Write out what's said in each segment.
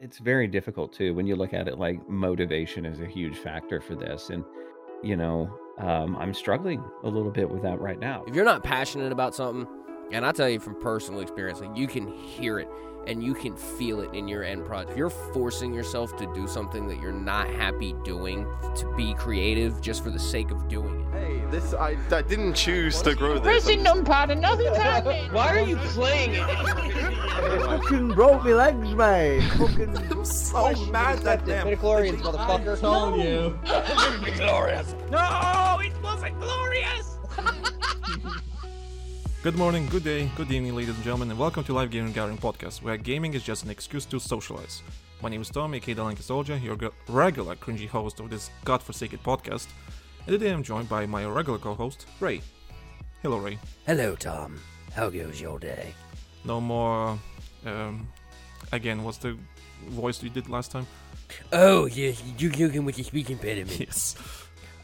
it's very difficult too when you look at it like motivation is a huge factor for this and you know um, i'm struggling a little bit with that right now. If you're not passionate about something, and I tell you from personal experience, like you can hear it and you can feel it in your end product. If you're forcing yourself to do something that you're not happy doing, to be creative just for the sake of doing it. Hey, this I, I didn't choose to grow this. Pressing numpad and nothing's happening. Why are you playing it? fucking broke me legs, man. Fucking. I'm so mad at them. Midichlorians, motherfucker. I telling you. No, it wasn't glorious. Good morning, good day, good evening, ladies and gentlemen, and welcome to Live Gaming Gathering Podcast, where gaming is just an excuse to socialize. My name is Tom, aka The Lanky Soldier, your regular cringy host of this godforsaken podcast, and today I'm joined by my regular co-host, Ray. Hello, Ray. Hello, Tom. How goes your day? No more, um, again, what's the voice you did last time? Oh, yes, you joking with your speaking impediment. Yes.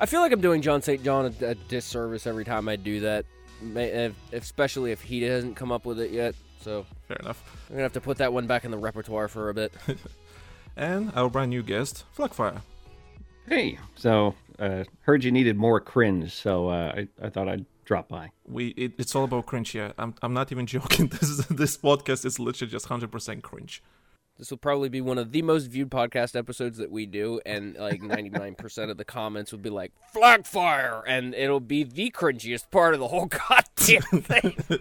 I feel like I'm doing John St. John a, a disservice every time I do that, especially if he hasn't come up with it yet. So Fair enough. I'm gonna have to put that one back in the repertoire for a bit. And our brand new guest, Flakfire. hey so uh heard you needed more cringe so uh i, I thought i'd drop by We it, it's all about cringe here. I'm I'm not even joking. This is, this podcast is literally just 100% cringe. This will probably be one of the most viewed podcast episodes that we do, and like 99% of the comments will be like "flag fire," and it'll be the cringiest part of the whole goddamn thing.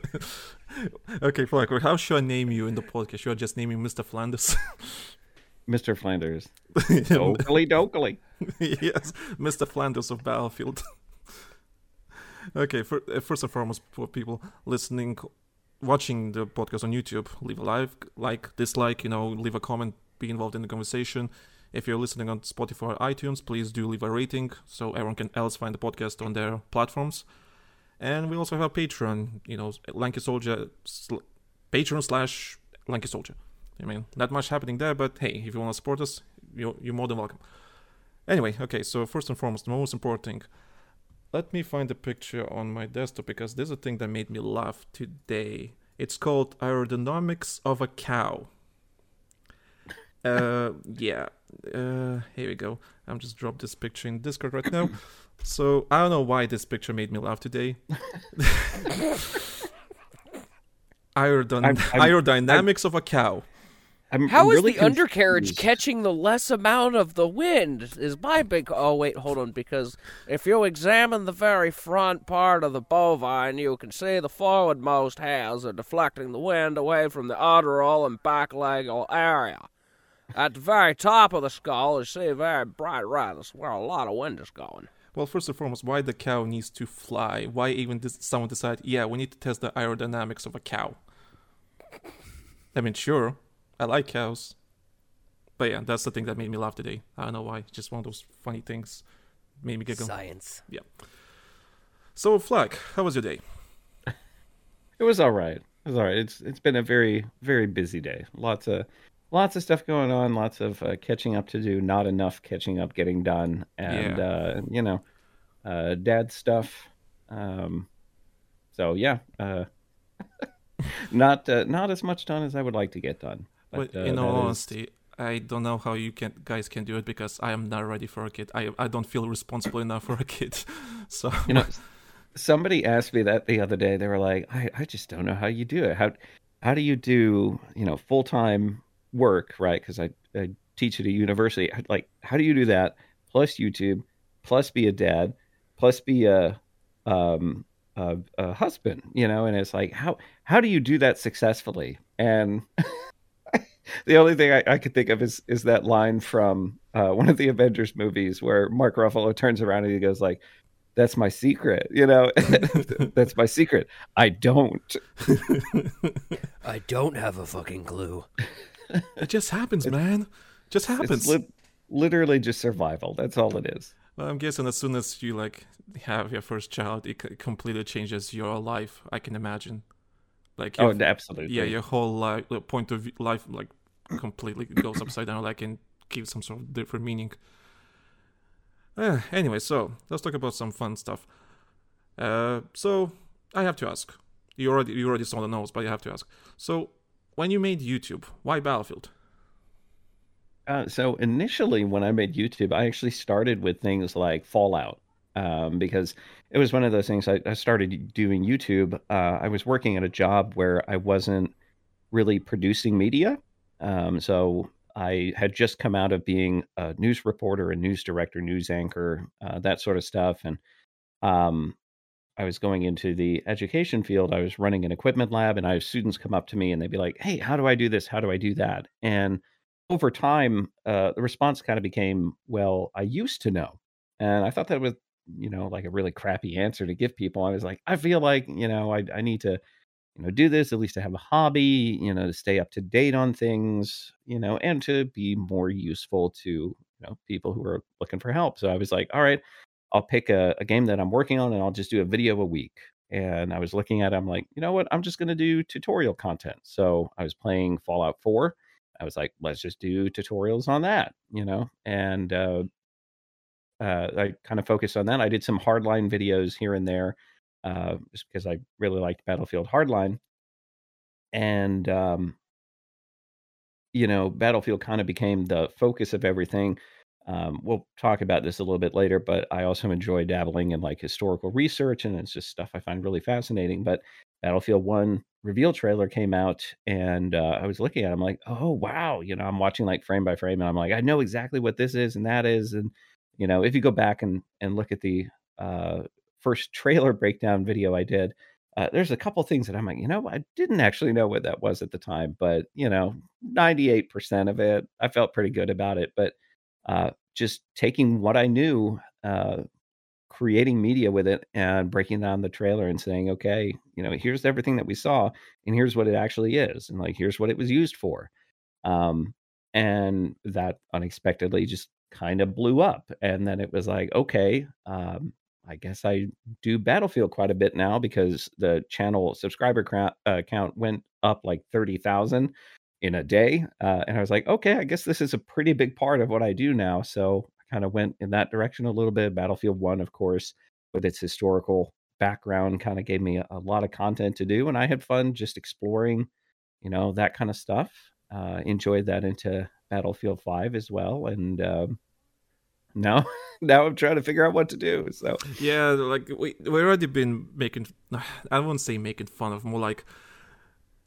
Okay, Flakfire, how should I name you in the podcast? Should I just name you Mr. Flanders? mr flanders dokily dokily yes, Mr. Flanders of Battlefield. okay, for, uh, first and foremost, for people listening, watching the podcast on YouTube, leave a like, like, dislike, you know, leave a comment, be involved in the conversation. If you're listening on Spotify or iTunes, please do leave a rating so everyone can else find the podcast on their platforms. And we also have Patreon, you know, Lanky Soldier, sl- Patreon slash Lanky Soldier. I mean, not much happening there, but hey, if you want to support us, you're, you're more than welcome. Anyway, okay, so first and foremost, the most important thing. Let me find a picture on my desktop because there's a thing that made me laugh today. It's called Aerodynamics of a Cow. Uh, yeah. Uh, here we go. I'm just drop this picture in Discord right now. So I don't know why this picture made me laugh today. Aerodyn- I'm- I'm- aerodynamics of a cow. I'm How is really the undercarriage catching the less amount of the wind? Is my big. Oh, wait, hold on. Because if you examine the very front part of the bovine, you can see the forwardmost hairs are deflecting the wind away from the udderal and back leg area. At the very top of the skull, you see a very bright red. That's where a lot of wind is going. Well, first and foremost, why the cow needs to fly? Why even does someone decide, yeah, we need to test the aerodynamics of a cow? I mean, sure, I like cows. But yeah, that's the thing that made me laugh today. I don't know why. Just one of those funny things made me giggle. Science. Yeah. So, Flak, how was your day? it was all right it was all right it's it's been a very very busy day lots of lots of stuff going on lots of uh, catching up to do not enough catching up getting done and Yeah. uh you know uh dad stuff um so yeah uh not uh, not as much done as i would like to get done But uh, in all that is- honesty, I don't know how you can guys can do it because I am not ready for a kid. I I don't feel responsible enough for a kid. So you know somebody asked me that the other day. They were like i, I just don't know how you do it. How how do you do you know full-time work right? Because I, I teach at a university. Like how do you do that? Plus youtube plus be a dad plus be a um a, a husband you know? And it's like how how do you do that successfully? And the only thing I, I could think of is is that line from uh, one of the Avengers movies where Mark Ruffalo turns around and he goes like, "That's my secret," you know. That's my secret. I don't. I don't have a fucking clue. it just happens, man. Just happens. It's li- literally just survival. That's all it is. Well, I'm guessing as soon as you like have your first child, it c- completely changes your life. I can imagine. Like Oh, absolutely. yeah, your whole life point of view, life like completely goes upside down. Like and gives some sort of different meaning. Uh, anyway, so let's talk about some fun stuff. Uh, so I have to ask. You already you already saw the notes, but I have to ask. So when you made YouTube, why Battlefield? Uh, so initially, when I made YouTube, I actually started with things like Fallout um, because it was one of those things. I, I started doing YouTube. Uh, I was working at a job where I wasn't really producing media, um, so I had just come out of being a news reporter, a news director, news anchor, uh, that sort of stuff, and um, I was going into the education field. I was running an equipment lab, and I have students come up to me and they'd be like, "Hey, how do I do this? How do I do that?" And over time, uh, the response kind of became, "Well, I used to know," and I thought that was, you know, like a really crappy answer to give people. I was like, I feel like, you know, I I need to, you know, do this at least to have a hobby, you know, to stay up to date on things, you know, and to be more useful to you know people who are looking for help. So I was like, all right, I'll pick a, a game that I'm working on and I'll just do a video a week. And I was looking at it, I'm like, you know what? I'm just going to do tutorial content. So I was playing Fallout 4. I was like, let's just do tutorials on that, you know? And uh, uh, I kind of focused on that. I did some hardline videos here and there uh, just because I really liked Battlefield Hardline. And, um, you know, Battlefield kind of became the focus of everything. Um, we'll talk about this a little bit later, but I also enjoy dabbling in like historical research, and it's just stuff I find really fascinating. But Battlefield One reveal trailer came out, and uh, I was looking at, it, I'm like, oh wow, you know, I'm watching like frame by frame, and I'm like, I know exactly what this is and that is, and you know, if you go back and and look at the uh, first trailer breakdown video I did, uh, there's a couple things that I'm like, you know, I didn't actually know what that was at the time, but you know, 98% of it, I felt pretty good about it, but uh, just taking what I knew, uh, creating media with it, and breaking down the trailer and saying, okay, you know, here's everything that we saw, and here's what it actually is, and like here's what it was used for. Um, and that unexpectedly just kind of blew up. And then it was like, okay, um, I guess I do Battlefield quite a bit now because the channel subscriber count, uh, count went up like 30,000 in a day. Uh, and I was like, okay, I guess this is a pretty big part of what I do now. So I kind of went in that direction a little bit. Battlefield 1, of course, with its historical background, kind of gave me a, a, lot of content to do. And I had fun just exploring, you know, that kind of stuff. Uh, enjoyed that into Battlefield 5 as well. And, um, now now i'm trying to figure out what to do so yeah like we we already been making i won't say making fun of more like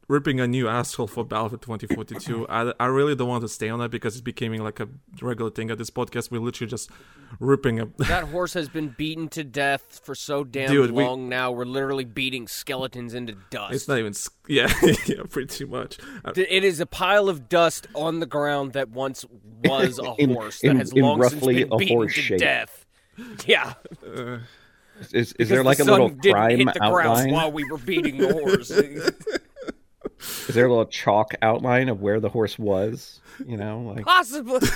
ripping a new asshole for Battlefield 2042. I, I really don't want to stay on that because it's becoming like a regular thing at this podcast. We're literally just ripping a. that horse has been beaten to death for so damn Dude, long we... now. We're literally beating skeletons into dust. It's not even. Yeah, yeah, pretty much. It is a pile of dust on the ground that once was a in, horse that in, has long since been beaten to shape. death. Yeah. Uh, is, is there like the a little crime outline while we were beating the horse? Is there a little chalk outline of where the horse was? You know, like possibly.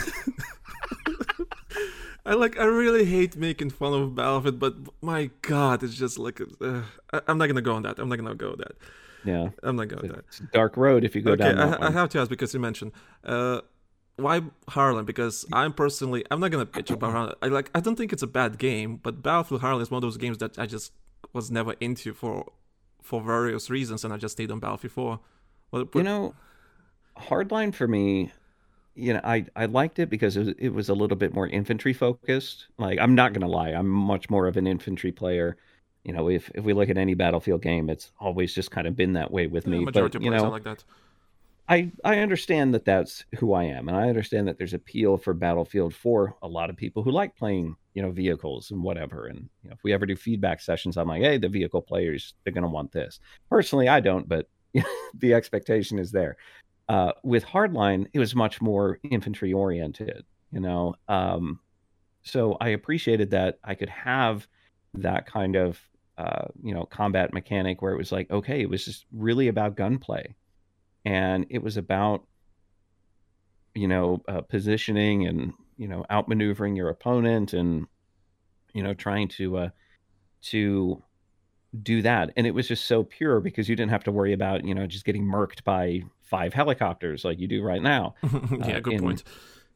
I like. I really hate making fun of Battlefield, but my God, it's just like uh, I, am not gonna go on that. I'm not gonna go on that. Yeah, I'm not going on that. dark road if you go okay, down. I, I, have to ask because you mentioned uh, why Hardline? Because I'm personally, I'm not gonna pitch about Hardline. I like. I don't think it's a bad game, but Battlefield Hardline is one of those games that I just was never into for for various reasons, and I just stayed on Battlefield 4. What, you know, Hardline for me, you know, I, I liked it because it was, it was a little bit more infantry focused. Like, I'm not going to lie, I'm much more of an infantry player. You know, if, if we look at any Battlefield game, it's always just kind of been that way with yeah, me. Majority but, you know, like that. I, I understand that that's who I am, and I understand that there's appeal for Battlefield for a lot of people who like playing, you know, vehicles and whatever. And you know, if we ever do feedback sessions, I'm like, hey, the vehicle players they're going to want this. Personally, I don't, but the expectation is there. Uh, with Hardline, it was much more infantry oriented, you know. Um, so I appreciated that I could have that kind of, uh, you know, combat mechanic where it was like, okay, it was just really about gunplay and it was about you know uh, positioning and you know outmaneuvering your opponent and you know trying to uh to do that. And it was just so pure because you didn't have to worry about you know just getting murked by five helicopters like you do right now yeah uh, good point.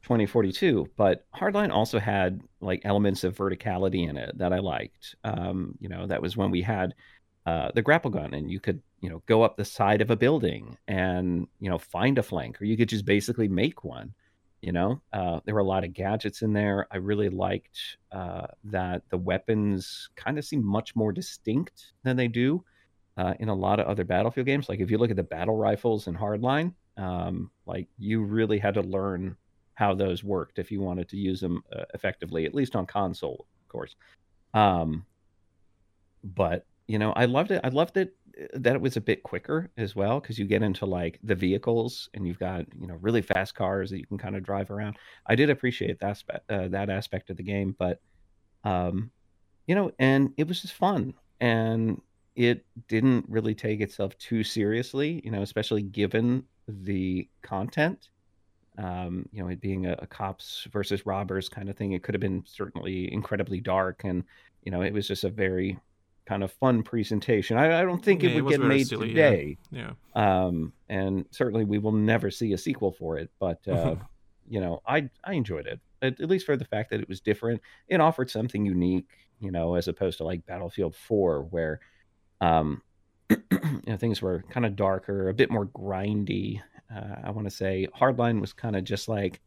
2042 but hardline also had like elements of verticality in it that i liked. Um you know that was when we had uh, the grapple gun and you could you know go up the side of a building and you know find a flank or you could just basically make one You know, uh, there were a lot of gadgets in there. I really liked uh, that the weapons kind of seem much more distinct than they do uh, in a lot of other Battlefield games. Like if you look at the battle rifles in Hardline, um, like you really had to learn how those worked if you wanted to use them uh, effectively, at least on console, of course. Um, but you know, I loved it. I loved it that it was a bit quicker as well because you get into like the vehicles and you've got you know really fast cars that you can kind of drive around. I did appreciate that aspect, uh, that aspect of the game, but um, you know, and it was just fun and it didn't really take itself too seriously. You know, especially given the content um, you know, it being a, a, cops versus robbers kind of thing. It could have been certainly incredibly dark, and you know, it was just a very kind of fun presentation. I, I don't think yeah, it would it get made silly, today. Yeah. yeah. Um, and certainly we will never see a sequel for it. But uh, you know, I I enjoyed it at, at, least for the fact that it was different. It offered something unique, you know, as opposed to like Battlefield Four, where um, you know, things were kind of darker, a bit more grindy, uh, I want to say Hardline was kind of just like,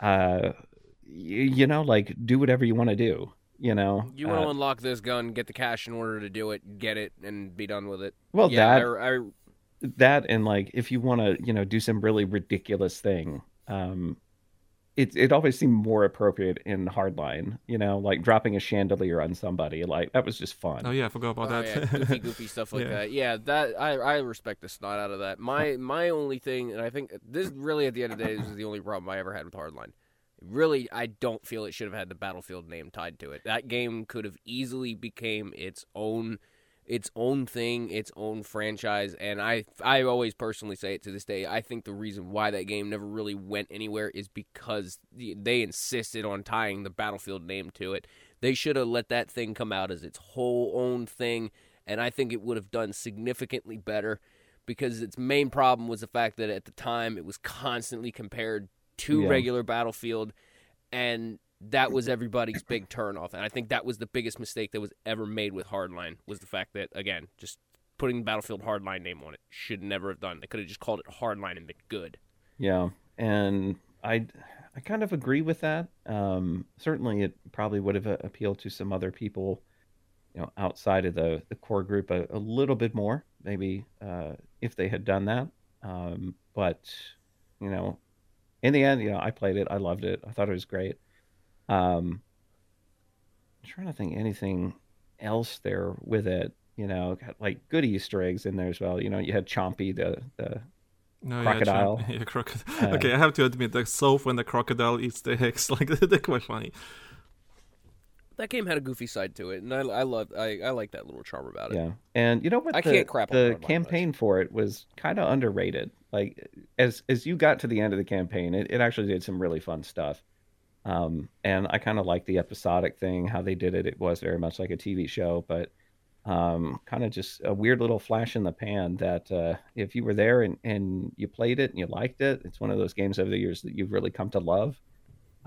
uh, you, you, know, like do whatever you want to do. You know, you want to uh, unlock this gun, get the cash in order to do it, get it, and be done with it. Well, yeah, that I, I... that and like if you want to, you know, do some really ridiculous thing, um, it it always seemed more appropriate in Hardline, you know, like dropping a chandelier on somebody. Like that was just fun. Oh yeah, I forgot about oh, that. Yeah, goofy, goofy stuff like yeah. that. Yeah, that I I respect the snot out of that. My my only thing, and I think this really at the end of the day, this is the only problem I ever had with Hardline. Really, I don't feel it should have had the Battlefield name tied to it. That game could have easily became its own its own thing, its own franchise, and I I always personally say it to this day. I think the reason why that game never really went anywhere is because they insisted on tying the Battlefield name to it. They should have let that thing come out as its whole own thing, and I think it would have done significantly better because its main problem was the fact that at the time it was constantly compared to yeah. regular Battlefield and that was everybody's big turnoff, and I think that was the biggest mistake that was ever made with Hardline was the fact that again, just putting Battlefield Hardline name on it should never have done. They could have just called it Hardline and been good. Yeah, and I I kind of agree with that. Um, certainly, it probably would have uh, appealed to some other people, you know, outside of the the core group a, a little bit more, maybe uh, if they had done that. Um, but you know, in the end, you know, I played it. I loved it. I thought it was great. Um, I'm trying to think anything else there with it. You know, got like good Easter eggs in there as well. You know, you had Chompy, the the no, crocodile. Yeah, yeah crocodile. Uh, okay, I have to admit, the Soph when the crocodile eats the eggs, like they're quite funny. That game had a goofy side to it, and I, I love, I, I like that little charm about it. Yeah, and you know what? I the, can't crap. The campaign for it was kind of underrated. Like as as you got to the end of the campaign, it, it actually did some really fun stuff. Um, and I kind of like the episodic thing, how they did it. It was very much like a TV show, but um, kind of just a weird little flash in the pan that uh, if you were there and, and you played it and you liked it, it's one of those games over the years that you've really come to love.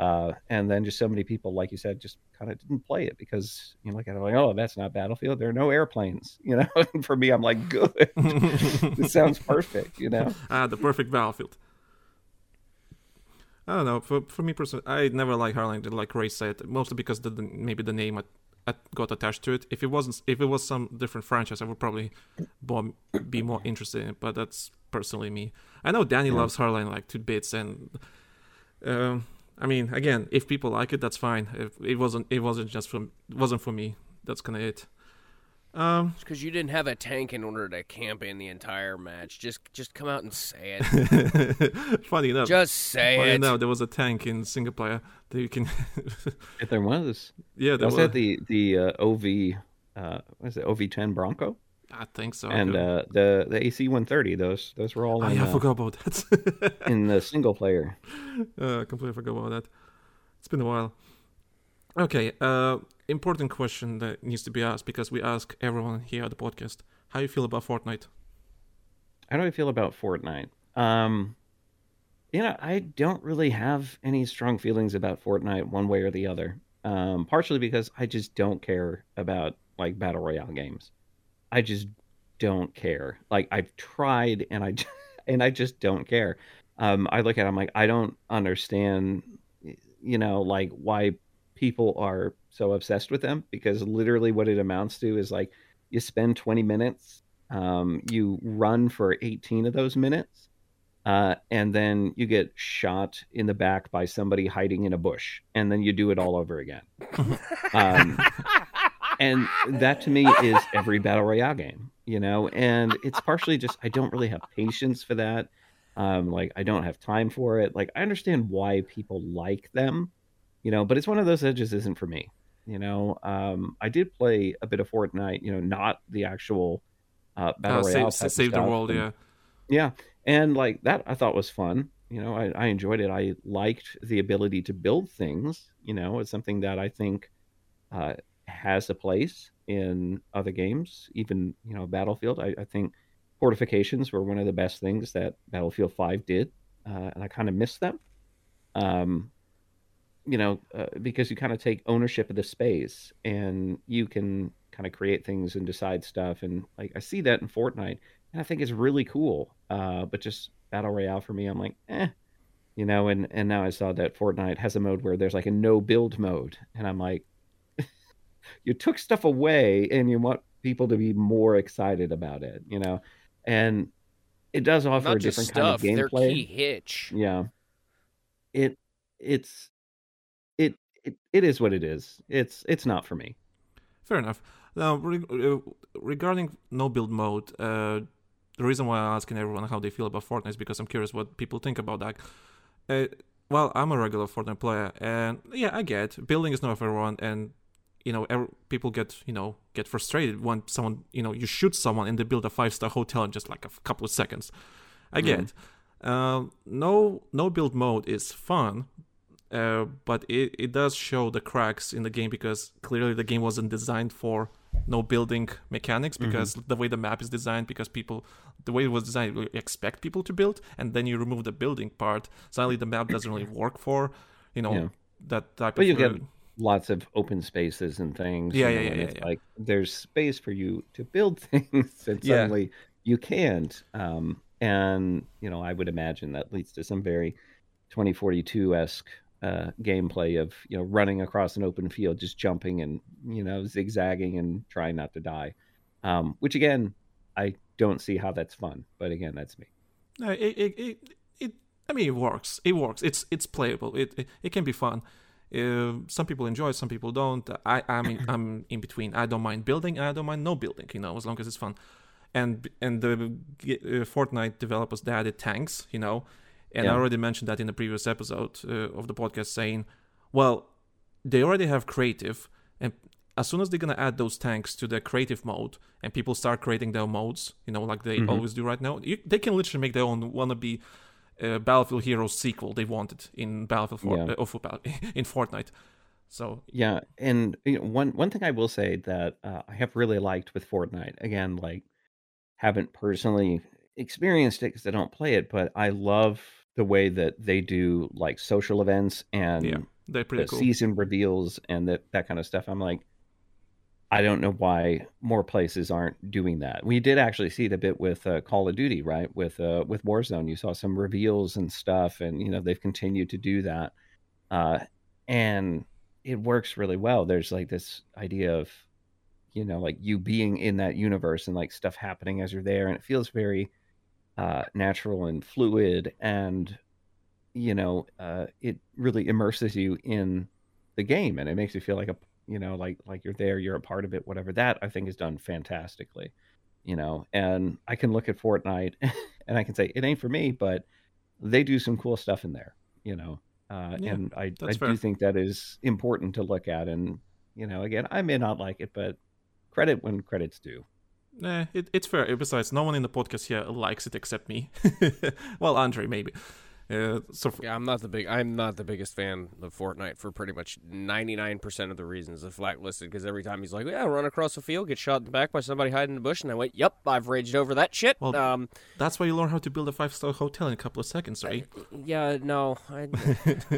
Uh, and then just so many people, like you said, just kind of didn't play it because you know, like I'm like, oh, that's not Battlefield. There are no airplanes, you know. for me, I'm like, good. this sounds perfect, you know. Ah, the perfect Battlefield. I don't know. For for me personally, I never like Hardline. Like Ray said, mostly because the, the maybe the name got attached to it. If it wasn't, if it was some different franchise, I would probably be more interested in it. But that's personally me. I know Danny yeah. loves Hardline like to bits, and um, I mean, again, if people like it, that's fine. If it wasn't, it wasn't just for, wasn't for me. That's kind of it. Um, because you didn't have a tank in order to camp in the entire match. Just, just come out and say it. funny enough, just say funny it. Enough, there was a tank in single player that you can. if there was, yeah, there was. Was that the the uh, OV? Uh, what is it? OV10 Bronco. I think so. And uh, the the AC 130. Those those were all. Oh, in, yeah, I forgot about that. in the single player. Uh, completely forgot about that. It's been a while. Okay, uh, important question that needs to be asked because we ask everyone here at the podcast: How you feel about Fortnite? How do I feel about Fortnite? Um, you know, I don't really have any strong feelings about Fortnite one way or the other. Um, partially because I just don't care about like battle royale games. I just don't care. Like I've tried and I and I just don't care. um, I look at it, I'm like, I don't understand, you know, like why people are so obsessed with them because literally what it amounts to is like you spend 20 minutes, um, you run for 18 of those minutes, uh, and then you get shot in the back by somebody hiding in a bush, and then you do it all over again. um, and that to me is every battle royale game, you know. And it's partially just I don't really have patience for that. Um, like I don't have time for it. Like I understand why people like them, you know, but it's one of those that just isn't for me. You know, um, I did play a bit of Fortnite, you know, not the actual uh, battle Uh, royale. save, save the world, and- yeah. yeah, and like that, I thought was fun. You know, I, I enjoyed it. I liked the ability to build things. You know, it's something that I think uh, has a place in other games, even you know Battlefield. I, I think fortifications were one of the best things that Battlefield Five did, uh, and I kind of miss them. Um, you know, uh, because you kind of take ownership of the space and you can kind of create things and decide stuff. And like I see that in Fortnite, and I think it's really cool. Uh, but just battle royale for me, I'm like, eh, you know. And and now I saw that Fortnite has a mode where there's like a no build mode, and I'm like, you took stuff away, and you want people to be more excited about it, you know. And it does offer Not a just different kind of stuff, their gameplay. key hitch. Yeah. It it's it it it is what it is. It's it's not for me. Fair enough. Now, re- uh, regarding no build mode, uh, the reason why I'm asking everyone how they feel about Fortnite is because I'm curious what people think about that. Uh, well, I'm a regular Fortnite player, and yeah, I get building is not for everyone, and you know, every, people get you know get frustrated when someone you know you shoot someone and they build a five star hotel in just like a couple of seconds. I get. Um, no, no build mode is fun, uh, but it, it does show the cracks in the game because clearly the game wasn't designed for no building mechanics because the way the map is designed because people the way it was designed you expect people to build and then you remove the building part suddenly the map doesn't really work for you know Yeah. that type But of you uh, get lots of open spaces and things. Yeah, you yeah, know, yeah, and yeah, it's yeah. like there's space for you to build things, and Yeah. suddenly you can't. Um, and you know, I would imagine that leads to some very 2042 esque uh, gameplay of you know running across an open field, just jumping and you know zigzagging and trying not to die. Um, which again, I don't see how that's fun. But again, that's me. No, it, it, it, it, I mean, it works. It works. It's it's playable. It it, it can be fun. Uh, some people enjoy it, some people don't. I I mean, I'm in between. I don't mind building, I don't mind no building. You know, as long as it's fun. And and the uh, Fortnite developers they added tanks. You know, and I already mentioned that in the previous episode uh, of the podcast, saying, well, they already have creative, and as soon as they're gonna add those tanks to the creative mode, and people start creating their modes, you know, like they Mhm. always do right now, you, they can literally make their own wannabe uh, Battlefield Heroes sequel they wanted in Battlefield for, Yeah. uh, in Fortnite. So Yeah, and you know, one one thing I will say that uh, I have really liked with Fortnite, again, like haven't personally experienced it because I don't play it, but I love the way that they do like social events and yeah, they're the cool. season reveals and that that kind of stuff. I'm like, I don't know why more places aren't doing that. We did actually see it a bit with uh, Call of Duty, right? With uh, with Warzone, you saw some reveals and stuff, and you know they've continued to do that, uh, and it works really well. There's like this idea of, you know, like you being in that universe and like stuff happening as you're there, and it feels very uh, natural and fluid, and you know, uh, it really immerses you in the game, and it makes you feel like a you know like like you're there you're a part of it whatever that i think is done fantastically you know and i can look at fortnite and i can say it ain't for me but they do some cool stuff in there you know uh, Yeah, and i, I do think that is important to look at and you know again i may not like it but credit when credit's due Eh, it, it's fair. Besides, no one in the podcast here likes it except me. well, Andre maybe. Uh, so for, Yeah, I'm not the big. I'm not the biggest fan of Fortnite for pretty much 99% of the reasons the Flak listed. Because every time he's like, "Yeah, run across the field, get shot in the back by somebody hiding in the bush," and I went, "Yep, I've raged over that shit." Well, um, that's why you learn how to build a five star hotel in a couple of seconds, right? yeah, no, I,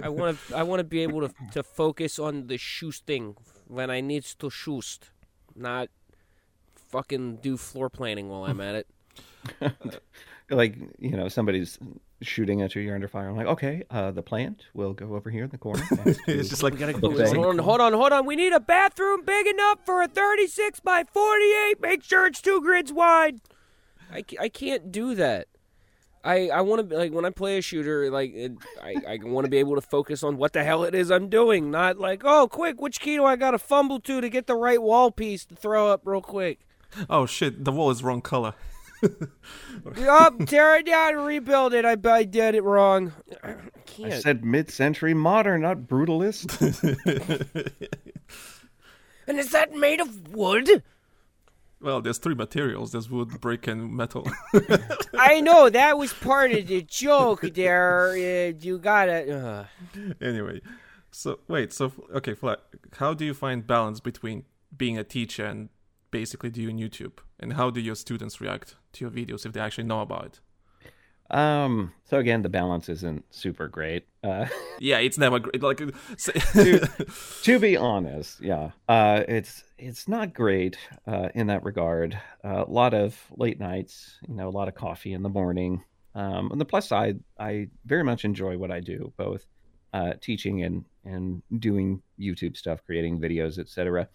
I want to, I want to be able to to focus on the shoosting when I needs to shoost, not fucking do floor planning while I'm at it. like you know somebody's shooting at you, you're under fire. I'm like, okay, uh, the plant will go over here in the corner. it's just like We gotta The hold on, hold on, hold on. We need a bathroom big enough for a 36 by 48. Make sure it's two grids wide. I, I can't do that. I, I want to like when I play a shooter like it, I I want to be able to focus on what the hell it is I'm doing, not like oh quick which key do I got to fumble to to get the right wall piece to throw up real quick. oh shit, the wall is wrong color. Up, tear it down, and rebuild it. I, I did it wrong. I I can't. said mid-century modern, not brutalist. and is that made of wood? Well, there's three materials: there's wood, brick, and metal. I know that was part of the joke there. Uh, you gotta. Uh. anyway, so wait, so okay, Fla, how do you find balance between being a teacher and basically doing YouTube, and how do your students react to your videos if they actually know about it? Um. So again, the balance isn't super great. Uh, Yeah, it's never great. Like, s- to be honest, yeah, uh, it's it's not great uh, in that regard. Uh, a lot of late nights, you know, a lot of coffee in the morning. Um, on the plus side, I very much enjoy what I do, both uh, teaching and and doing YouTube stuff, creating videos, etc.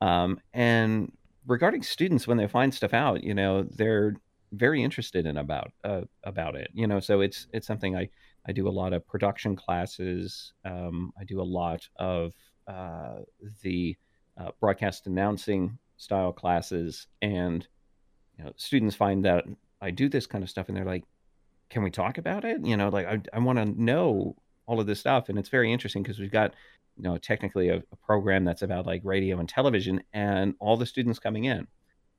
Um, and regarding students, when they find stuff out, you know, they're very interested in about uh, about it. You know, so it's it's something I I do a lot of production classes. Um, I do a lot of uh, the uh, broadcast announcing style classes, and you know, students find that I do this kind of stuff, and they're like, "Can we talk about it?" You know, like I, I want to know all of this stuff, and it's very interesting because we've got you know technically a, a program that's about like radio and television, and all the students coming in,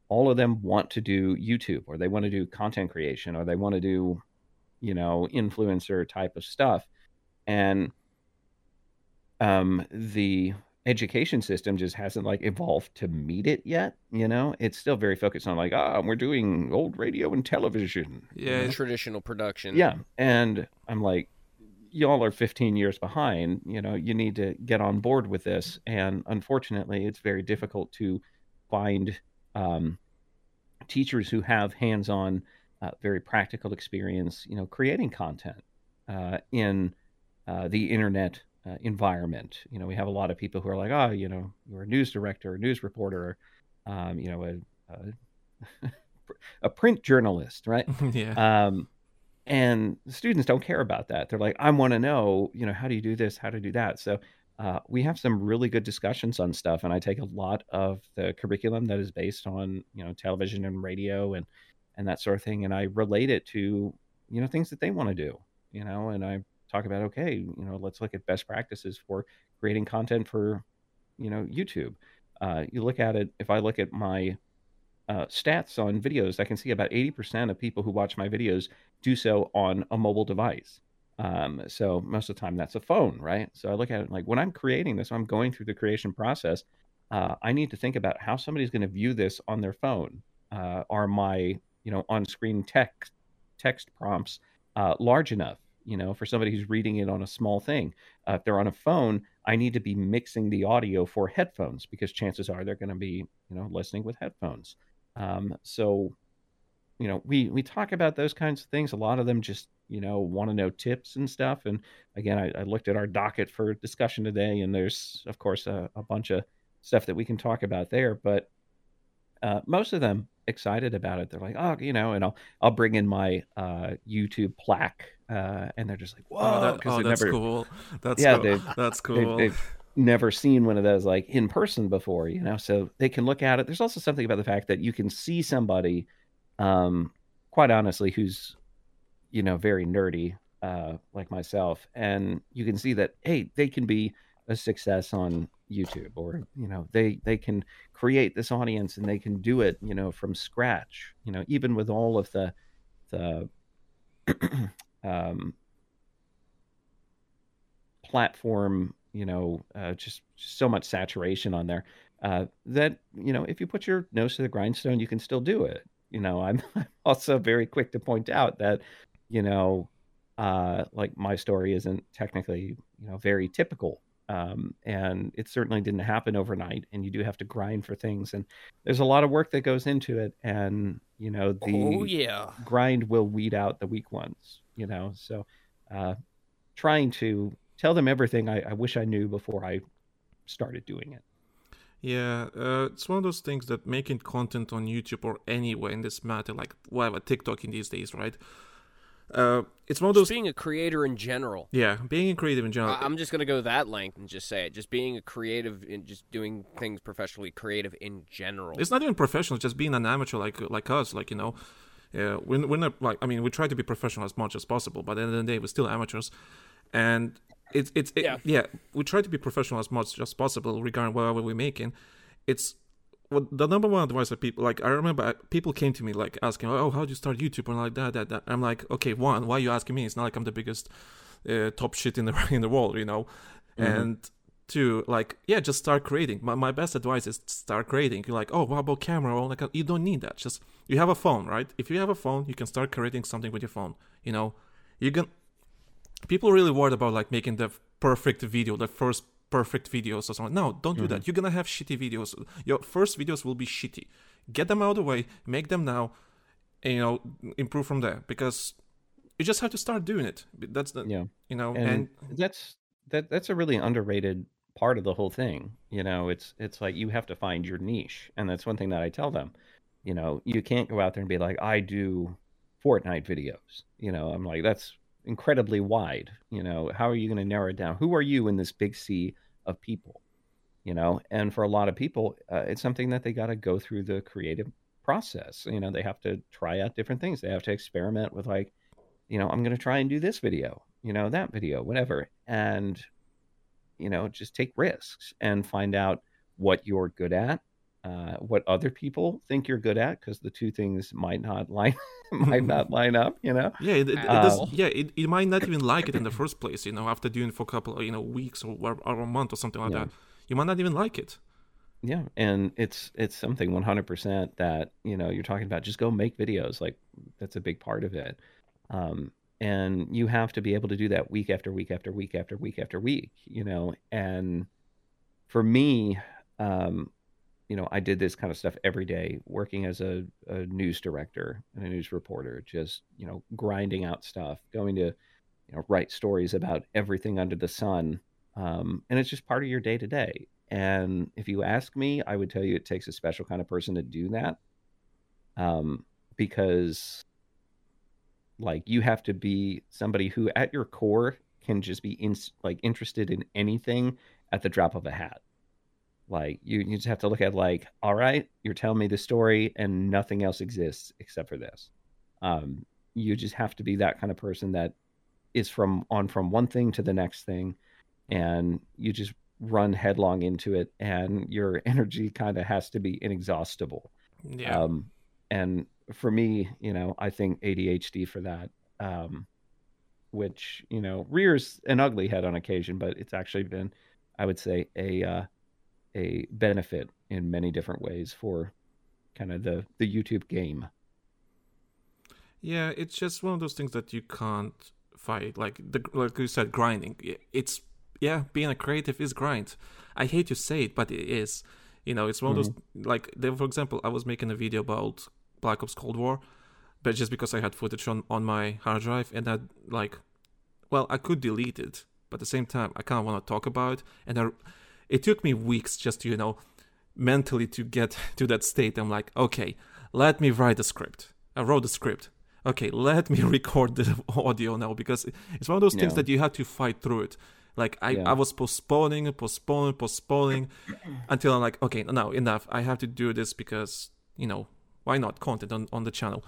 all of them want to do YouTube, or they want to do content creation, or they want to do you know influencer type of stuff. And um the education system just hasn't like evolved to meet it yet you know? It's still very focused on like ah we're doing old radio and television yeah, Traditional production. yeah and i'm like y'all are 15 years behind you know you need to get on board with this. And unfortunately it's very difficult to find um, teachers who have hands-on uh, very practical experience you know creating content uh, in uh, the internet uh, environment. You know we have a lot of people who are like oh you know you're a news director a news reporter um, you know a, a, a print journalist right? Yeah. um, and the students don't care about that. They're like, I want to know, you know, how do you do this? How to do that? So uh, we have some really good discussions on stuff, and I take a lot of the curriculum that is based on, you know, television and radio and and that sort of thing, and I relate it to, you know, things that they want to do, you know, and I talk about, okay, you know, let's look at best practices for creating content for, you know, YouTube. Uh, you look at it. If I look at my uh, stats on videos, I can see about 80% of people who watch my videos do so on a mobile device. Um, so most of the time that's a phone, right? So I look at it like when I'm creating this, I'm going through the creation process. Uh, I need to think about how somebody's going to view this on their phone. Uh, are my you know on-screen text text prompts uh, large enough? You know, for somebody who's reading it on a small thing. Uh, if they're on a phone, I need to be mixing the audio for headphones because chances are they're going to be you know listening with headphones. Um, so you know we we talk about those kinds of things a lot of them just you know want to know tips and stuff and again I, I looked at our docket for discussion today and there's of course a, a bunch of stuff that we can talk about there but uh, most of them excited about it they're like oh you know and i'll i'll bring in my uh, youtube plaque uh, and they're just like whoa oh, that, oh they've that's never, cool. That's Yeah, cool. they've- that's they've, cool. they've never seen one of those like in person before you know so they can look at it. There's also something about the fact that you can see somebody um quite honestly who's you know very nerdy uh like myself and you can see that hey they can be a success on youtube or you know they they can create this audience and they can do it you know from scratch you know even with all of the the um platform you know uh, just, just so much saturation on there uh, that you know if you put your nose to the grindstone you can still do it you know i'm I'm also very quick to point out that you know uh, like my story isn't technically you know very typical um, and it certainly didn't happen overnight and you do have to grind for things and there's a lot of work that goes into it and you know the oh yeah. grind will weed out the weak ones you know. So, uh, trying to tell them everything I, I wish I knew before I started doing it. Yeah, uh, it's one of those things that making content on YouTube or anywhere in this matter, like whatever TikTok in these days, right? Uh, it's one of Just those. being a creator in general. yeah, being a creative in general. I- I'm just gonna go that length and just say it. Just being a creative and just doing things professionally, creative in general. It's not even professional. Just being an amateur like like us. Like you know, uh, we're, we're not like I mean we try to be professional as much as possible, but at the end of the day we're still amateurs, and it's it's it, Yeah. yeah. we try to be professional as much as possible regarding whatever we're making. It's what the number one advice that people like. I remember uh, people came to me like asking, "Oh, how do you start YouTube?" and like that, that, that. I'm like, okay, one, why are you asking me? It's not like I'm the biggest uh, top shit in the in the world, you know, and to like yeah just start creating my, my best advice is start creating you're like oh what about camera well like you don't need that just you have a phone right if you have a phone you can start creating something with your phone you know you can people are really worried about like making the perfect video the first perfect videos or something. No don't do that. Mm-hmm. You're gonna have shitty videos. Your first videos will be shitty. Get them out of the way make them now and you know improve from there because you just have to start doing it. That's the Yeah. you know and, and that's that that's a really underrated part of the whole thing you know? It's it's like you have to find your niche and that's one thing that i tell them. You know you can't go out there and be like i do fortnite videos. You know i'm like that's incredibly wide you know how are you going to narrow it down? Who are you in this big sea of people you know? And for a lot of people uh, it's something that they got to go through the creative process you know? They have to try out different things. They have to experiment with like you know i'm going to try and do this video you know that video whatever and you know just take risks and find out what you're good at uh, what other people think you're good at because the two things might not line might not line up you know Yeah, it, it, it does, yeah, it, it might not even like it in the first place, you know, after doing it for a couple of, you know, weeks or, or, or a month or something like Yeah. that. You might not even like it. yeah and it's it's something 100% that you know you're talking about just go make videos like that's a big part of it um and you have to be able to do that week after week after week after week after week you know and for me um you know i did this kind of stuff every day working as a, a news director and a news reporter just you know grinding out stuff going to you know write stories about everything under the sun um, and it's just part of your day to day. And if you ask me i would tell you it takes a special kind of person to do that um, because like you have to be somebody who at your core can just be in, like interested in anything at the drop of a hat like you, you just have to look at like all right you're telling me the story and nothing else exists except for this um, you just have to be that kind of person that is from on from one thing to the next thing and you just run headlong into it and your energy kind of has to be inexhaustible Yeah. um, and for me, you know, I think ADHD for that, um, which you know rears an ugly head on occasion, but it's actually been, I would say, a uh, a benefit in many different ways for kind of the the YouTube game. yeah, it's just one of those things that you can't fight. Like the like you said, grinding. It's yeah, being a creative is grind. I hate to say it, but it is. You know, it's one of those mm-hmm. like there, for example, I was making a video about Black Ops Cold War, but just because I had footage on on my hard drive and I like, well, I could delete it, but at the same time, I kind of want to talk about it, and I, it took me weeks just to you know mentally to get to that state. I'm like, okay, let me write the script. I wrote the script. Okay, let me record the audio now because it's one of those things that you have to fight through it. Like I, Yeah. I was postponing, postponing, postponing until I'm like, okay, no, enough. I have to do this because you know why not content on, on the channel.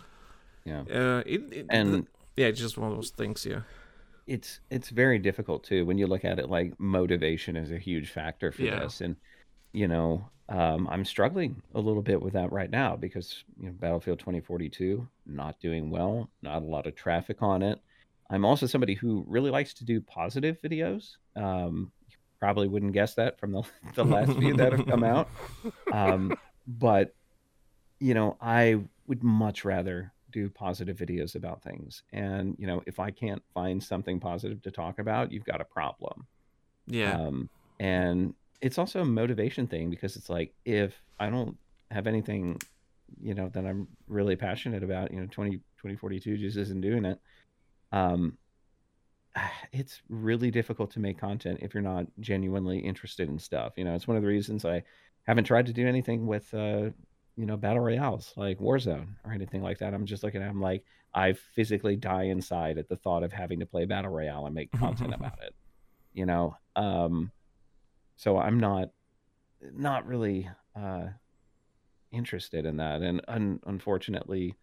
Yeah. Uh, it, it, And- yeah, it's just one of those things. Yeah, it's it's very difficult too when you look at it like motivation is a huge factor for Yeah. this. And you know um, i'm struggling a little bit with that right now because you know battlefield 2042 not doing well not a lot of traffic on it. I'm also somebody who really likes to do positive videos. Um, you probably wouldn't guess that from the, the last few that have come out. Um, but you know i would much rather do positive videos about things. And you know if i can't find something positive to talk about you've got a problem. Yeah, um, and it's also a motivation thing because it's like if i don't have anything you know that i'm really passionate about you know 20 2042 just isn't doing it um, it's really difficult to make content if you're not genuinely interested in stuff. You know, it's one of the reasons I haven't tried to do anything with, uh, you know, battle royales like Warzone or anything like that. I'm just looking at them like I physically die inside at the thought of having to play battle royale and make content about it. You know, um, so I'm not not really uh, interested in that, and un- unfortunately,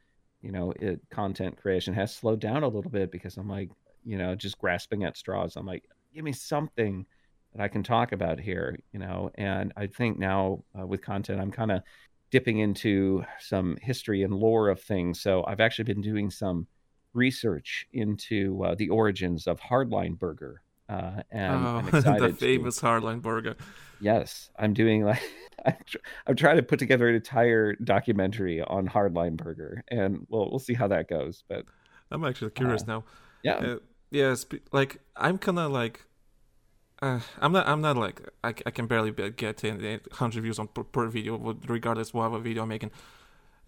you know, it, content creation has slowed down a little bit because I'm like, you know, just grasping at straws. I'm like, give me something that I can talk about here, you know. And I think now uh, with content, I'm kind of dipping into some history and lore of things. So I've actually been doing some research into uh, the origins of Hardline Burger. Uh, and oh, I'm excited the to- famous hardline burger. Yes, I'm doing like I'm, tr- I'm trying to put together an entire documentary on Hardline Burger, and we'll we'll see how that goes. But I'm actually curious Uh, now. yeah, Uh, yeah, spe- like I'm kind of like, uh, I'm not, I'm not like, I, I can barely get in hundred views on per, per video, regardless what video I'm making.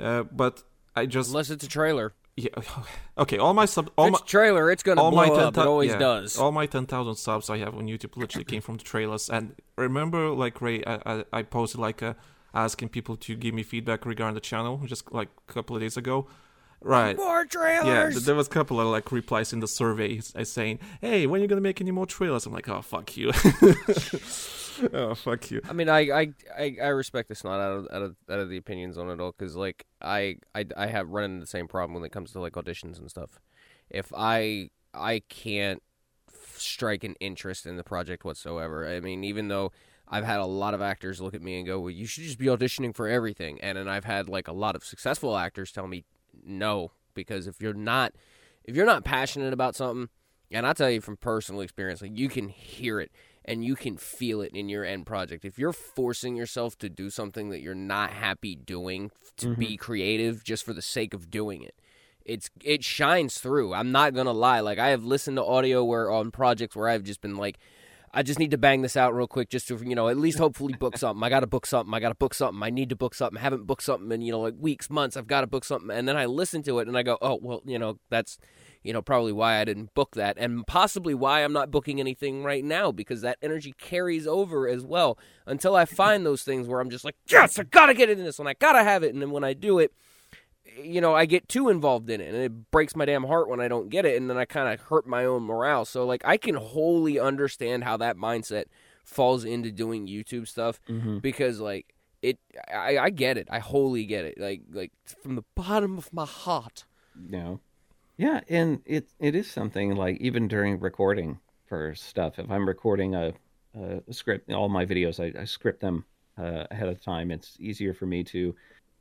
Uh, but I just, Unless it's a trailer. yeah, okay, all my sub, all If my, trailer, it's gonna all blow my up. It always yeah, does. All my ten thousand subs I have on YouTube literally came from the trailers. And remember, like Ray, I, I, I posted like uh, asking people to give me feedback regarding the channel just like a couple of days ago. Right. More trailers. Yeah, there was a couple of like replies in the survey uh, saying, "Hey, when are you gonna make any more trailers?" I'm like, "Oh fuck you." oh fuck you. I mean, I, I, I, respect this not out of, out of out of the opinions on it all because like I, I I have run into the same problem when it comes to like auditions and stuff. If I I can't strike an interest in the project whatsoever. I mean, even though I've had a lot of actors look at me and go, "Well, you should just be auditioning for everything," and then I've had like a lot of successful actors tell me, "No," because if you're not if you're not passionate about something, and I tell you from personal experience, like you can hear it and you can feel it in your end project. If you're forcing yourself to do something that you're not happy doing to be mm-hmm. creative just for the sake of doing it, it's it shines through. I'm not gonna lie. Like I have listened to audio where on projects where I've just been like. I just need to bang this out real quick just to, you know, at least hopefully book something. I got to book something. I got to book something. I need to book something. I haven't booked something in, you know, like weeks, months. I've got to book something. And then I listen to it and I go, oh, well, you know, that's, you know, probably why I didn't book that. And possibly why I'm not booking anything right now because that energy carries over as well until I find those things where I'm just like, yes, I got to get in this one. I got to have it. And then when I do it, you know, I get too involved in it and it breaks my damn heart when I don't get it and then I kind of hurt my own morale. So like I can wholly understand how that mindset falls into doing YouTube stuff Mhm. because like it I, I get it. I wholly get it. Like like from the bottom of my heart. you know, yeah, and it it is something like even during recording for stuff. If I'm recording a, a script, all my videos, I, I script them uh, ahead of time. It's easier for me to,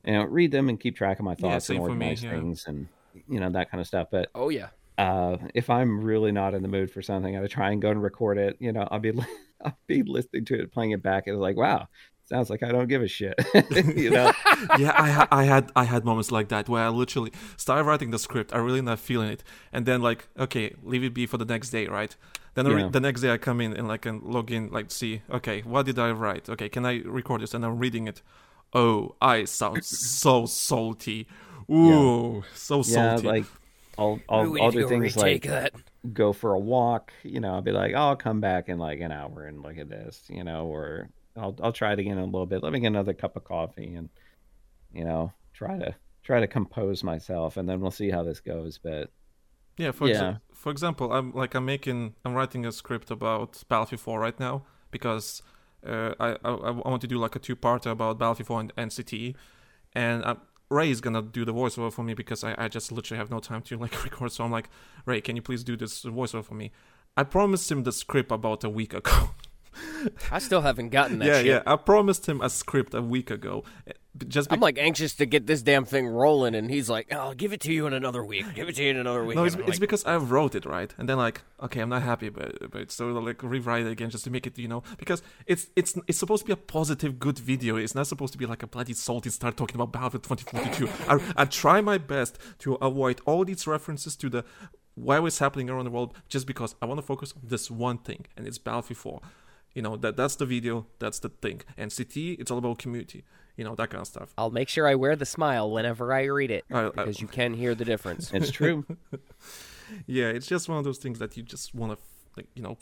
you know, read them and keep track of my Yeah, thoughts and same for me, organize yeah. things and you know that kind of stuff. But Oh yeah. uh, if I'm really not in the mood for something, I try and go and record it. You know, I'll be I'll be listening to it, playing it back, and it's like, wow, sounds like I don't give a shit. you know, yeah, I, ha- I had I had moments like that where I literally started writing the script, I really not feeling it, and then like okay, leave it be for the next day, right? Then re- Yeah. the next day I come in and like and log in, like see, okay, what did I write? Okay, can I record this? And I'm reading it. Oh, I sound so salty. Ooh, so salty. yeah, like I'll Ooh, I'll, we I'll need to do go things like that. go for a walk. You know, I'll be like, oh, I'll come back in like an hour and look at this. You know, or I'll I'll try it again in a little bit. Let me get another cup of coffee and you know try to try to compose myself, and then we'll see how this goes. But Yeah, for Yeah. exa- for example, I'm like I'm making I'm writing a script about Battlefield 4 right now because uh, I, I I want to do like a two parter about Battlefield 4 and NCT, and i Ray is gonna do the voiceover for me because I, I just literally have no time to like record. So I'm like, Ray, can you please do this voiceover for me? I promised him the script about a week ago. I still haven't gotten that yeah, shit. yeah. I promised him a script a week ago. Just I'm like anxious to get this damn thing rolling, and he's like, "Oh, I'll give it to you in another week. Give it to you in another week." No, it's, it's like, because I wrote it right, and then like, okay, I'm not happy, but but so like rewrite it again just to make it, you know, because it's it's it's supposed to be a positive, good video. It's not supposed to be like a bloody salty start talking about Battlefield 2042. I I try my best to avoid all these references to the why was happening around the world, just because I want to focus on this one thing, and it's Battlefield 4. You know that that's the video, that's the thing. And CT, it's all about community, you know that kind of stuff. I'll make sure I wear the smile whenever I read it I- I- because you can hear the difference. it's true. yeah, it's just one of those things that you just want to, like, you know,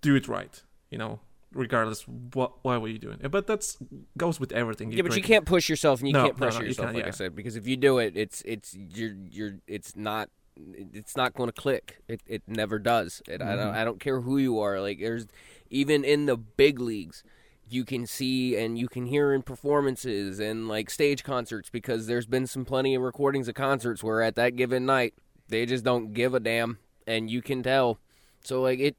do it right. You know, regardless what why were you doing it. But that's goes with everything. Yeah, but you can't push yourself and you No, can't no, pressure no, you yourself, can't, like I said, because if you do it, it's it's you're you're it's not it's not going to click. It it never does. It, I Mm-hmm. don't I don't care who you are. Like there's even in the big leagues, you can see and you can hear in performances and like stage concerts because there's been some plenty of recordings of concerts where at that given night they just don't give a damn and you can tell. So like it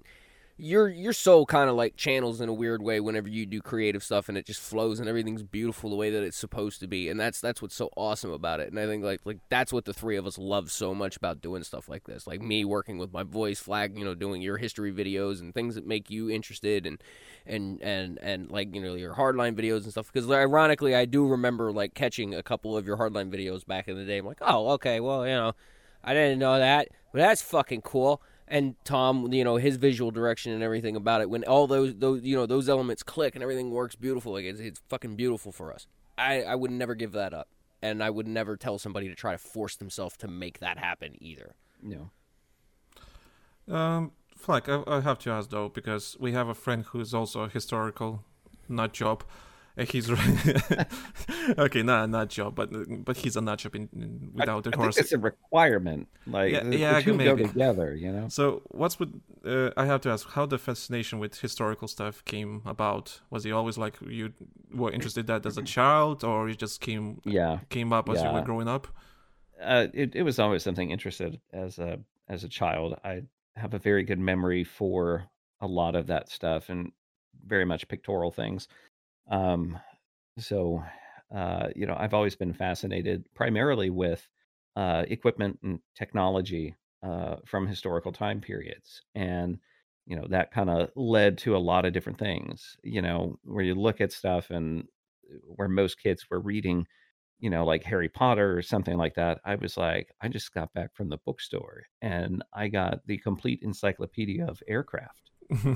your your soul kind of like channels in a weird way whenever you do creative stuff and it just flows and everything's beautiful the way that it's supposed to be and that's that's what's so awesome about it and i think like like that's what the three of us love so much about doing stuff like this like me working with my voice Flak you know doing your history videos and things that make you interested and and and and like you know your hardline videos and stuff because ironically i do remember like catching a couple of your hardline videos back in the day i'm like oh okay well you know I didn't know that, but that's fucking cool. And Tom, you know, his visual direction and everything about it, when all those those you know those elements click and everything works beautiful, like it's, it's fucking beautiful for us. I I would never give that up, and I would never tell somebody to try to force themselves to make that happen either. Know, Um, Flak, I, I have to ask though because we have a friend who's also a historical nut job. Uh, He's okay, not not job, but but he's a nut job in, in, without the I horse. it's a requirement. Like Yeah, the, yeah, go together. You know. So, what's with? Uh, I have to ask how the fascination with historical stuff came about. Was he always like you were interested in that as a child, or you just came Yeah. came up as you were growing up? uh, it, it was always something interested as a as a child. I have a very good memory for a lot of that stuff and very much pictorial things. Um, so, uh, you know, I've always been fascinated primarily with uh, equipment and technology uh, from historical time periods, and you know that kind of led to a lot of different things. You know, where you look at stuff and where most kids were reading you know, like Harry Potter or something like that, I was like, I just got back from the bookstore and I got the complete encyclopedia of aircraft.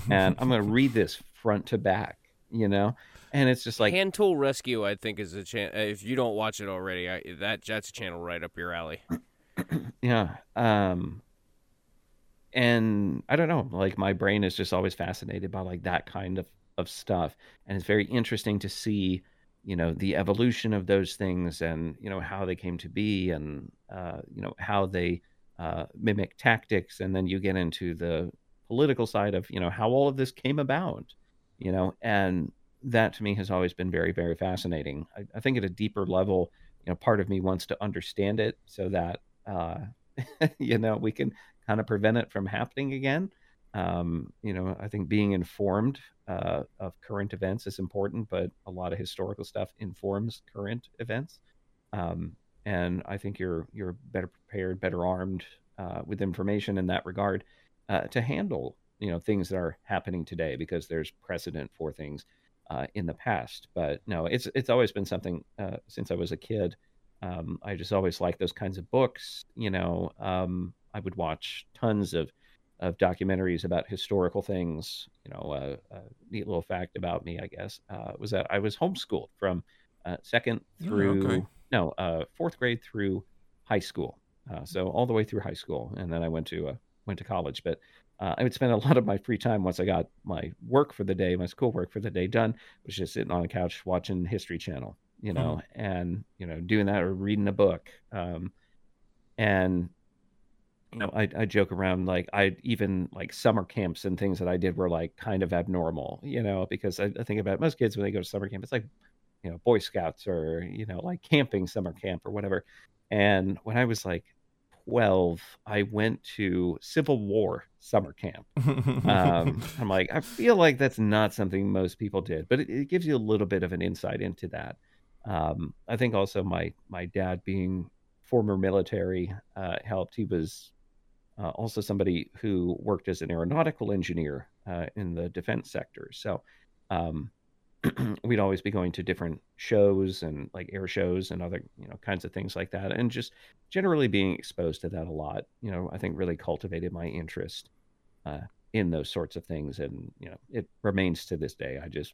And I'm going to read this front to back, you know? And it's just like, Hand Tool Rescue, I think, is a channel. If you don't watch it already, I, that that's a channel right up your alley. yeah. Um, and I don't know, like my brain is just always fascinated by like that kind of, of stuff. And it's very interesting to see, you know, the evolution of those things and, you know, how they came to be and, uh, you know, how they uh, mimic tactics. And then you get into the political side of, you know, how all of this came about, you know, and that to me has always been very, very fascinating. I, I think at a deeper level, you know, part of me wants to understand it so that, uh, you know, we can kind of prevent it from happening again. Um, you know, I think being informed uh, of current events is important, but a lot of historical stuff informs current events. Um, and I think you're you're better prepared, better armed uh, with information in that regard uh, to handle you know things that are happening today because there's precedent for things uh, in the past. But no, it's it's always been something uh, since I was a kid. Um, I just always liked those kinds of books. You know, um, I would watch tons of of documentaries about historical things. You know, uh, a neat little fact about me, I guess, uh, was that I was homeschooled from uh, second through okay. no uh, fourth grade through high school. Uh, so all the way through high school, and then I went to uh, went to college. But uh, I would spend a lot of my free time once I got my work for the day, my schoolwork for the day done, was just sitting on the couch watching History Channel, you know, and you know doing that or reading a book. Um, and you know, I, I joke around like I even like summer camps and things that I did were like kind of abnormal, you know, because I, I think about most kids when they go to summer camp, it's like, you know, Boy Scouts or, you know, like camping summer camp or whatever. And when I was like 12, I went to Civil War summer camp. Um, I'm like, I feel like that's not something most people did, but it, it gives you a little bit of an insight into that. Um, I think also my my dad being former military uh, helped. He was uh, also somebody who worked as an aeronautical engineer uh, in the defense sector. So um, we'd always be going to different shows and like air shows and other you know kinds of things like that, and just generally being exposed to that a lot. You know, I think really cultivated my interest uh, in those sorts of things, and you know, it remains to this day. I just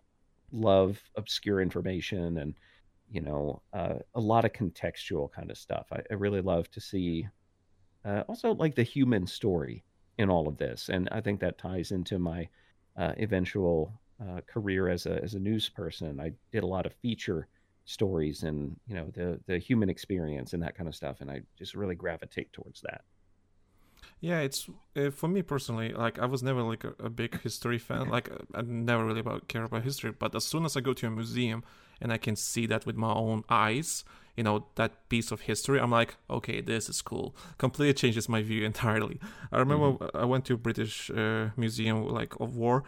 love obscure information and you know uh, a lot of contextual kind of stuff. I, I really love to see uh, also like the human story in all of this, and I think that ties into my uh, eventual uh, career as a as a news person. I did a lot of feature stories and you know the the human experience and that kind of stuff, and I just really gravitate towards that. Yeah, it's uh, for me personally. Like I was never like a, a big history fan. Like I never really about care about history. But as soon as I go to a museum and I can see that with my own eyes, you know, that piece of history, I'm like, okay, this is cool. Completely changes my view entirely. I remember Mm-hmm. I went to a British uh, museum like of war,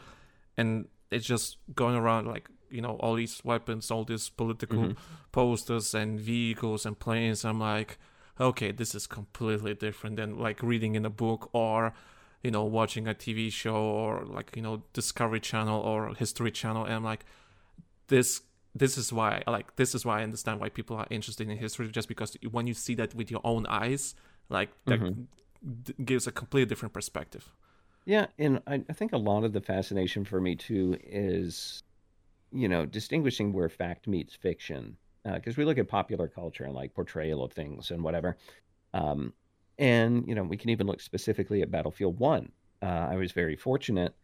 and it's just going around like you know all these weapons, all these political Mm-hmm. posters and vehicles and planes. I'm like, okay, this is completely different than like reading in a book or you know watching a TV show or like you know Discovery Channel or History Channel. And I'm like, this this is why like this is why I understand why people are interested in history just because when you see that with your own eyes, like that d- gives a completely different perspective. Yeah, and I, I think a lot of the fascination for me too is, you know, distinguishing where fact meets fiction. Because we look at popular culture and like portrayal of things and whatever, um, and you know, we can even look specifically at Battlefield One. Uh, I was very fortunate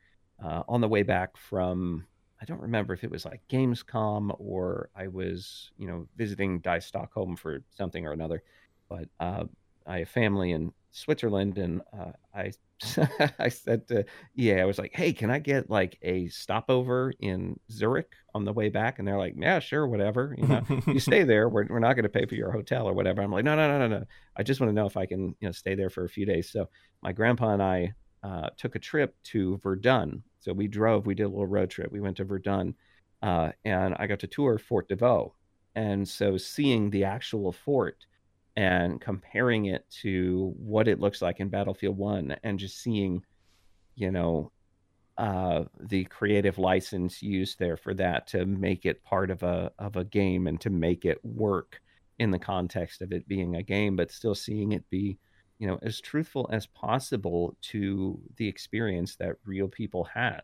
uh, on the way back from I don't remember if it was like Gamescom or I was you know visiting Dice Stockholm for something or another, but uh, I have family in Switzerland, and uh, I I said to EA, I was like, "Hey, can I get like a stopover in Zurich on the way back?" And they're like, "Yeah, sure, whatever. You know, you stay there. We're we're not going to pay for your hotel or whatever." I'm like, "No, no, no, no, no. I just want to know if I can you know stay there for a few days." So my grandpa and I uh, took a trip to Verdun. So we drove. We did a little road trip. We went to Verdun, uh, and I got to tour Fort de Vaux. And so seeing the actual fort and comparing it to what it looks like in Battlefield 1 and just seeing, you know, uh, the creative license used there for that to make it part of a of a game and to make it work in the context of it being a game, but still seeing it be, you know, as truthful as possible to the experience that real people had.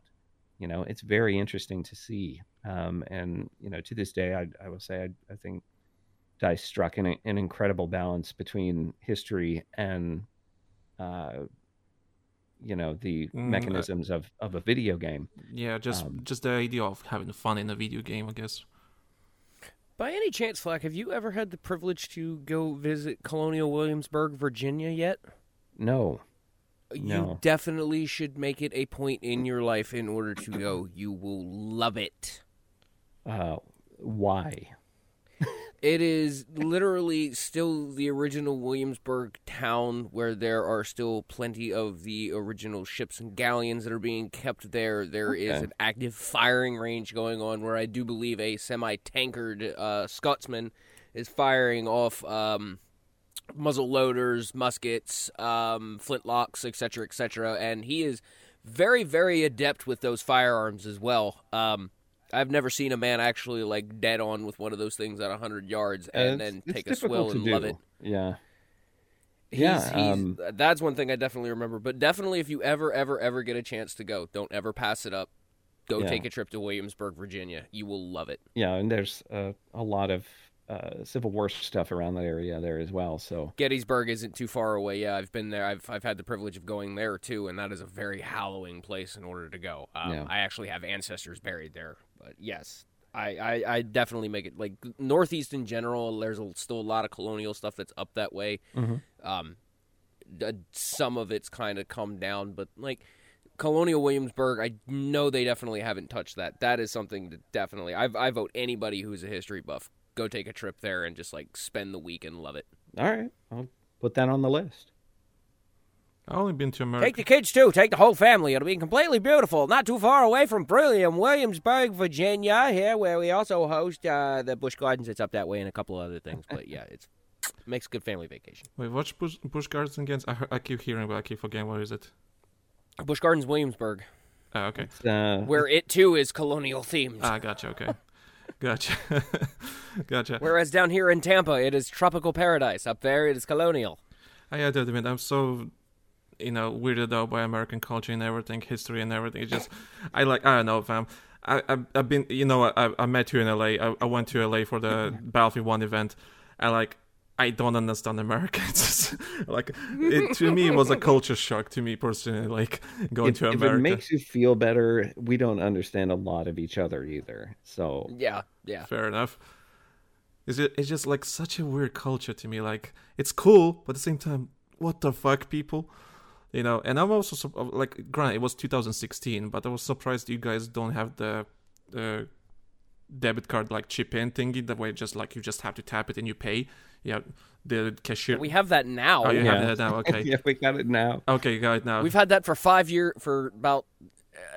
You know, it's very interesting to see. Um, and you know, to this day, I, I will say I, I think Dice struck an, an incredible balance between history and, uh, you know, the Mm, uh, mechanisms of, of a video game. Yeah, just Um, just the idea of having fun in a video game, I guess. By any chance, Flak, have you ever had the privilege to go visit Colonial Williamsburg, Virginia yet? No, You No. definitely should make it a point in your life in order to go. You will love it. uh, why? It is literally still the original Williamsburg town where there are still plenty of the original ships and galleons that are being kept there. There is Okay. an active firing range going on where I do believe a semi tankered uh, Scotsman is firing off um, muzzle loaders, muskets, um, flintlocks, etc., etc. And he is very, very adept with those firearms as well. Um, I've never seen a man actually like dead on with one of those things at hundred yards and It's- then take a swill and love do. it. Yeah. He's, Yeah, he's, um, that's one thing I definitely remember. But definitely, if you ever, ever, ever get a chance to go, don't ever pass it up. Go Yeah. take a trip to Williamsburg, Virginia. You will love it. Yeah, and there's uh, a lot of uh, Civil War stuff around that area there as well. So Gettysburg isn't too far away. Yeah, I've been there. I've I've had the privilege of going there too, and that is a very hallowing place in order to go. Um, Yeah. I actually have ancestors buried there. But yes, I, I, I definitely make it like Northeast in general. There's a, still a lot of colonial stuff that's up that way. Um, d- some of it's kind of come down, but like Colonial Williamsburg, I know they definitely haven't touched that. That is something that definitely I I vote anybody who's a history buff go take a trip there and just like spend the week and love it. all right, I'll put that on the list. I've only been to America. Take the kids too. Take the whole family. It'll be completely beautiful. Not too far away from brilliant Williamsburg, Virginia, here where we also host uh, the Busch Gardens. It's up that way and a couple other things. But yeah, it's makes a good family vacation. Wait, watch Busch, Busch Gardens again. I, I keep hearing, but I keep forgetting what is it. Busch Gardens, Williamsburg, Ah, okay. Uh, where it too is colonial themed. Ah, gotcha. Okay, gotcha, gotcha. Whereas down here in Tampa, it is tropical paradise. Up there, it is colonial. I had to admit, I'm so, you know, weirded out by American culture and everything, history and everything. It's just, I like, I don't know, fam. I, I've, I've been, you know, I, I met you in LA. I, I went to LA for the Battlefield One event. I like, I don't understand Americans. Like it to me it was a culture shock to me personally. Like going if, to if it makes you feel better, we don't understand a lot of each other either. So Yeah, yeah. Fair enough. Is it? It's just like such a weird culture to me. Like it's cool, but at the same time, what the fuck, people? You know. And I'm also sup- like, granted, it was 2016, but I was surprised you guys don't have the the debit card like chip in thingy. The way just like you just have to tap it and you pay. Yeah, the cashier. We have that now. oh, you Yeah. have that now. Okay. yeah, we got it now. Okay, got it now. We've had that for five year for about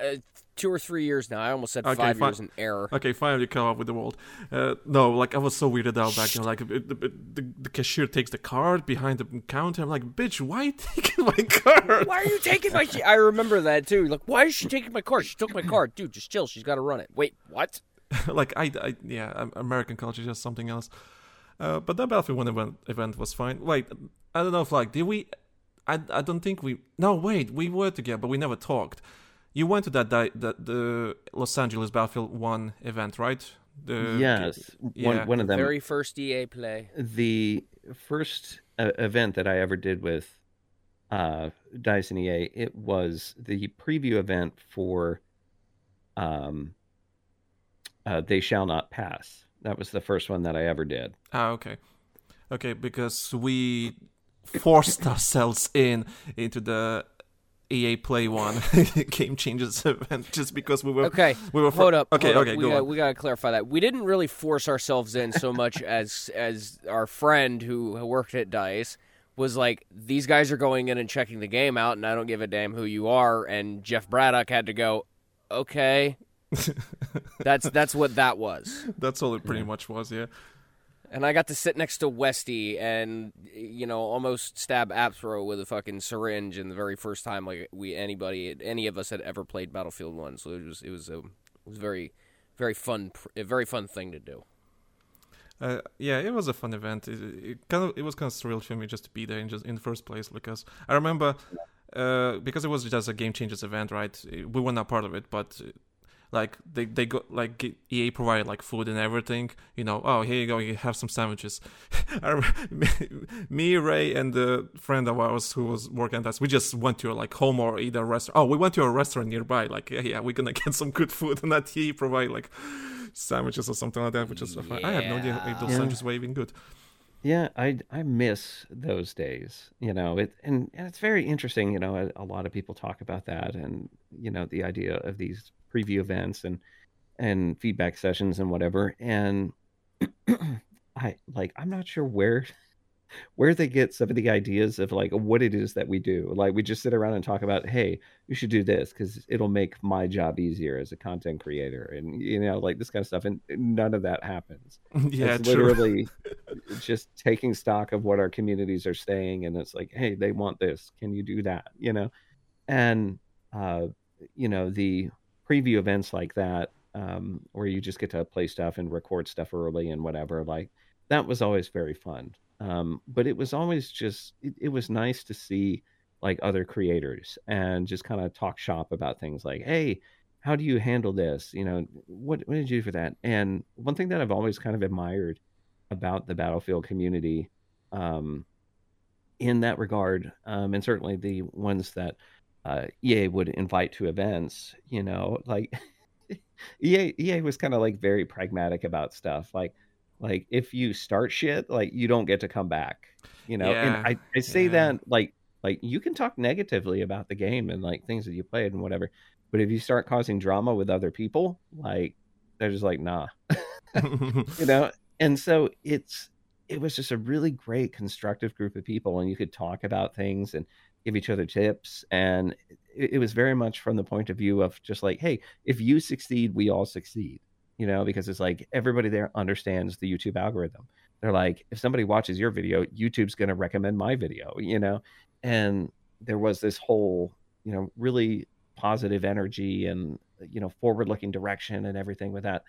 uh, two or three years now. I almost said Okay, five fine. years in error. Okay, finally caught up with the world. Uh, no, like I was so weirded out back then. Like the, the, the, the cashier takes the card behind the counter. I'm like, bitch, why you taking my card? Why are you taking my? I remember that too. Like, why is she taking my card? She took my card, dude. Just chill. She's got to run it. Wait, what? like I, I, yeah, American culture is just something else. Uh, but that Battlefield One event event was fine. Wait, I don't know if like did we? I, I don't think we. No, wait, we were together, but we never talked. You went to that di- the, the Los Angeles Battlefield One event, right? The, yes, yeah. one one of them. Very first EA play. the first uh, event that I ever did with uh, Dice and EA, it was the preview event for um, uh, They Shall Not Pass. That was the first one that I ever did. Ah, okay, okay, because we forced ourselves in into the EA Play One game changes event just because we were Okay, we were hold up. Okay, hold up. okay, we go gotta. We gotta clarify that we didn't really force ourselves in so much as as our friend who worked at Dice was like, these guys are going in and checking the game out, and I don't give a damn who you are. And Jeff Braddock had to go, okay. that's that's what that was. That's all it pretty much was, yeah. And I got to sit next to Westie and you know almost stab Apthro with a fucking syringe in the very first time like we anybody any of us had ever played Battlefield One. So it was it was a it was very very fun a very fun thing to do. Uh, yeah, it was a fun event. It, it kind of it was kind of surreal for me just to be there in just in the first place because I remember uh, because it was just a game changers event, right? We were not part of it, but like they they got like EA provided like food and everything. You know, oh here you go, you have some sandwiches. Me, Ray, and the friend of ours who was working at us, we just went to like home or either restaurant. Oh, we went to a restaurant nearby. Like yeah, yeah, we're gonna get some good food, and that EA provide like sandwiches or something like that, which is fine. I had no idea if those Yeah. sandwiches were even good. Yeah, I I miss those days. You know, it and, and it's very interesting. You know, a, a lot of people talk about that, and you know, the idea of these preview events and and feedback sessions and whatever. And I like, I'm not sure where where they get some of the ideas of like what it is that we do. Like, we just sit around and talk about, hey, you should do this because it'll make my job easier as a content creator, and you know, like this kind of stuff. And none of that happens yeah, it's true. literally just taking stock of what our communities are saying and it's like hey they want this can you do that you know and uh you know the preview events like that um where you just get to play stuff and record stuff early and whatever like that was always very fun um but it was always just it, it was nice to see like other creators and just kind of talk shop about things like hey how do you handle this? You know what what did you do for that? And one thing that i've always kind of admired about the battlefield community um in that regard um and certainly the ones that uh ea would invite to events you know like ea ea was kind of like very pragmatic about stuff like like if you start shit like you don't get to come back you know Yeah, and i i say yeah. that like like you can talk negatively about the game and like things that you played and whatever but if you start causing drama with other people like they're just like nah you know and so it's it was just a really great constructive group of people and you could talk about things and give each other tips and it, it was very much from the point of view of just like hey if you succeed we all succeed you know because it's like everybody there understands the youtube algorithm. They're like if somebody watches your video youtube's going to recommend my video you know? And there was this whole you know really positive energy and you know forward looking direction and everything with that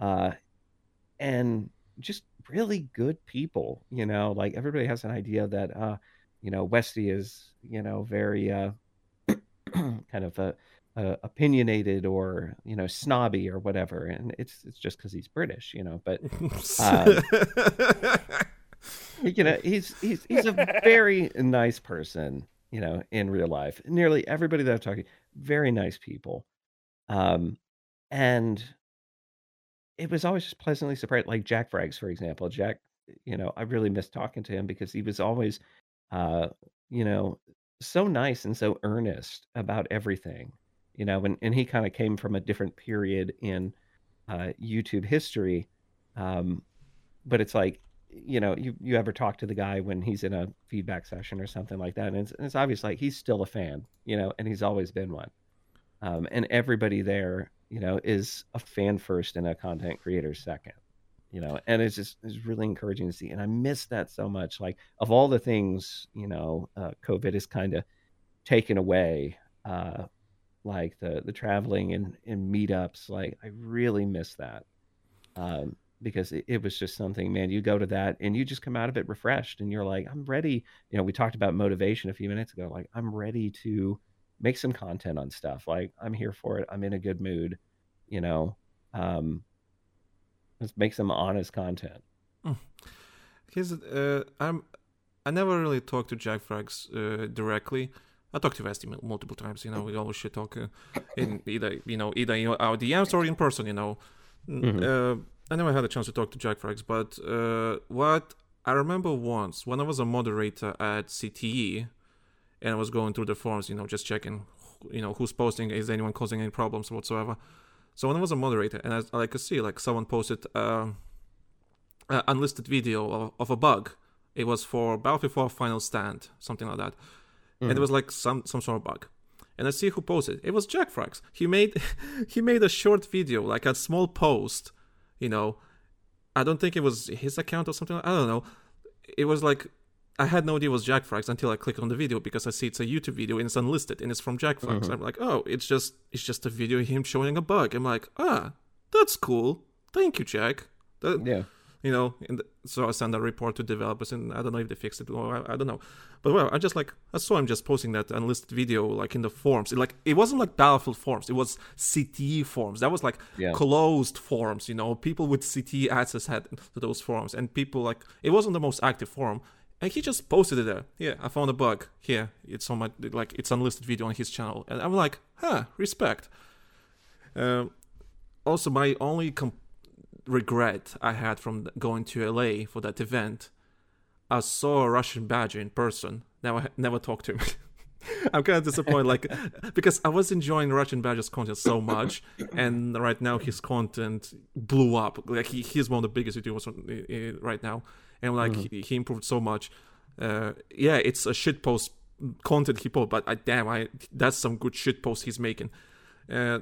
uh and just really good people you know? Like everybody has an idea that uh you know westie is you know very uh kind of uh, uh opinionated or you know snobby or whatever and it's it's just because he's british you know but uh, you know, he's he's he's a very nice person, you know, in real life. Nearly everybody that talked to, very nice people. Um, and it was always just pleasantly surprised. Like Jack Frags, for example. Jack, you know, I really missed talking to him because he was always, uh, you know, so nice and so earnest about everything. You know, and, and he kind of came from a different period in uh, YouTube history. Um, but it's like, you know, you, you ever talk to the guy when he's in a feedback session or something like that. And it's, it's obvious like he's still a fan, you know, and he's always been one. Um, and everybody there, you know, is a fan first and a content creator second, you know, and it's just it's really encouraging to see. And I miss that so much. Like of all the things, you know, uh, COVID has kind of taken away, uh, like the the traveling and and meetups. Like I really miss that. Um, because it, it was just something, man. You go to that and you just come out of it refreshed, and you're like, I'm ready. You know, we talked about motivation a few minutes ago. Like I'm ready to make some content on stuff. Like I'm here for it. I'm in a good mood. You know, um, let's make some honest content. Here's uh, I'm I never really talked to Jack Frags uh, directly. I talked to Vesti multiple times. You know, we always should talk uh, in either you know either in our DMs or in person. You know, Mhm. uh, I never had a chance to talk to Jack Frags, but uh, what I remember once when I was a moderator at CTE, and I was going through the forums, you know, just checking, you know, who's posting, is anyone causing any problems whatsoever. So when I was a moderator, and I, I could see like someone posted um, an unlisted video of, of a bug. It was for Battlefield 4 Final Stand, something like that, and it was like some some sort of bug. And I see who posted. It was Jack Frags. He made he made a short video, like a small post. You know, I don't think it was his account or something. I don't know. It was like I had no idea it was Jack Frags until I clicked on the video because I see it's a YouTube video and it's unlisted and it's from Jack Frags. I'm like, oh, it's just it's just a video of him showing a bug. I'm like, ah, that's cool. Thank you, Jack. That, Yeah. You know and so i sent a report to developers and i don't know if they fixed it or i, I don't know. But well i just like i saw him just posting that unlisted video like in the forums. It, like it wasn't like battlefield forums. It was cte forums. That was like Yeah. closed forums you know. People with cte access had to those forums and people like it wasn't the most active forum. And he just posted it there. Yeah i found a bug. Here it's on my like it's unlisted video on his channel. And i'm like huh respect. Um, also my only com- regret I had from going to LA for that event. I saw a Russian badger in person. Never, never talked to him. I'm kind of disappointed, like because I was enjoying Russian Badger's content so much, and right now his content blew up. Like he, he's one of the biggest YouTubers right now, and like he, he improved so much. Uh, yeah, it's a shit post content he post, but I damn, I that's some good shit post he's making. Uh,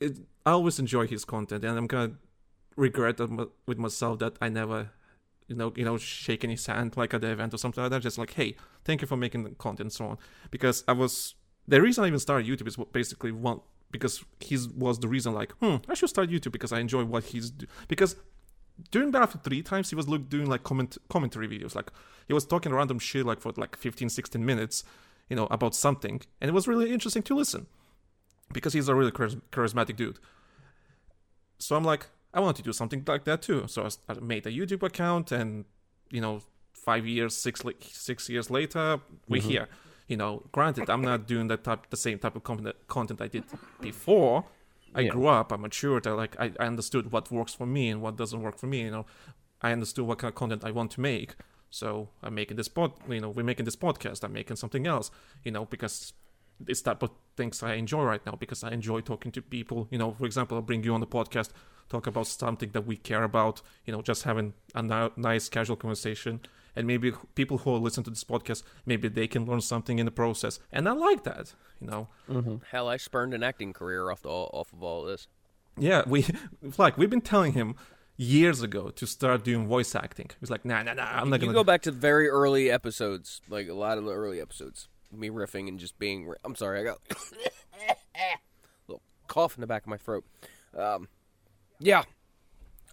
it, I always enjoy his content, and I'm kind of regret with myself that I never, you know, you know, shaking his hand like at the event or something like that. Just like, hey, thank you for making the content so on. Because I was the reason I even started YouTube is basically one because he was the reason like, hmm, I should start YouTube because I enjoy what he's do- because during Battlefield 3 times he was look, doing like comment commentary videos like he was talking random shit like for like 15 16 minutes you know about something and it was really interesting to listen because he's a really charis- charismatic dude so I'm like, I want to do something like that too. So I made a YouTube account, and you know, five years, six six years later, we're mm-hmm. here. You know, granted, I'm not doing that type, the same type of content content I did before. I Yeah. grew up, I matured, I like, I, I understood what works for me and what doesn't work for me. You know, I understood what kind of content I want to make. So I'm making this pod, you know, we're making this podcast. I'm making something else, you know, because this type of things I enjoy right now because I enjoy talking to people. You know, for example, I'll bring you on the podcast, talk about something that we care about. You know, just having a nice casual conversation, and maybe people who listen to this podcast, maybe they can learn something in the process, and I like that. You know, Hell, I spurned an acting career off the off of all this. yeah, we like we've been telling him years ago to start doing voice acting. He's like, nah, nah, nah, I'm not You gonna go back to very early episodes, like a lot of the early episodes, me riffing and just being. I'm sorry, I got a little cough in the back of my throat. Um, yeah,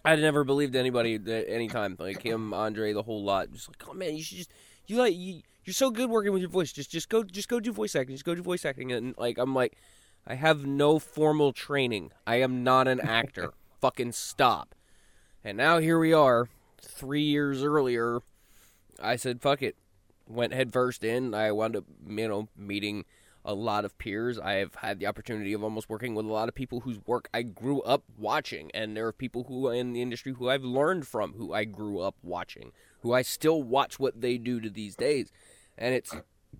I never believed anybody at any time, like him, Andre, the whole lot. Just like, oh man, you should just you like you. You're so good working with your voice. Just just go just go do voice acting. Just go do voice acting. And like I'm like, I have no formal training. I am not an actor. Fucking stop. And now here we are, three years earlier, I said, fuck it. Went head first in. I wound up, you know, meeting a lot of peers. I have had the opportunity of almost working with a lot of people whose work I grew up watching. And there are people who are in the industry who I've learned from, who I grew up watching, who I still watch what they do to these days. And it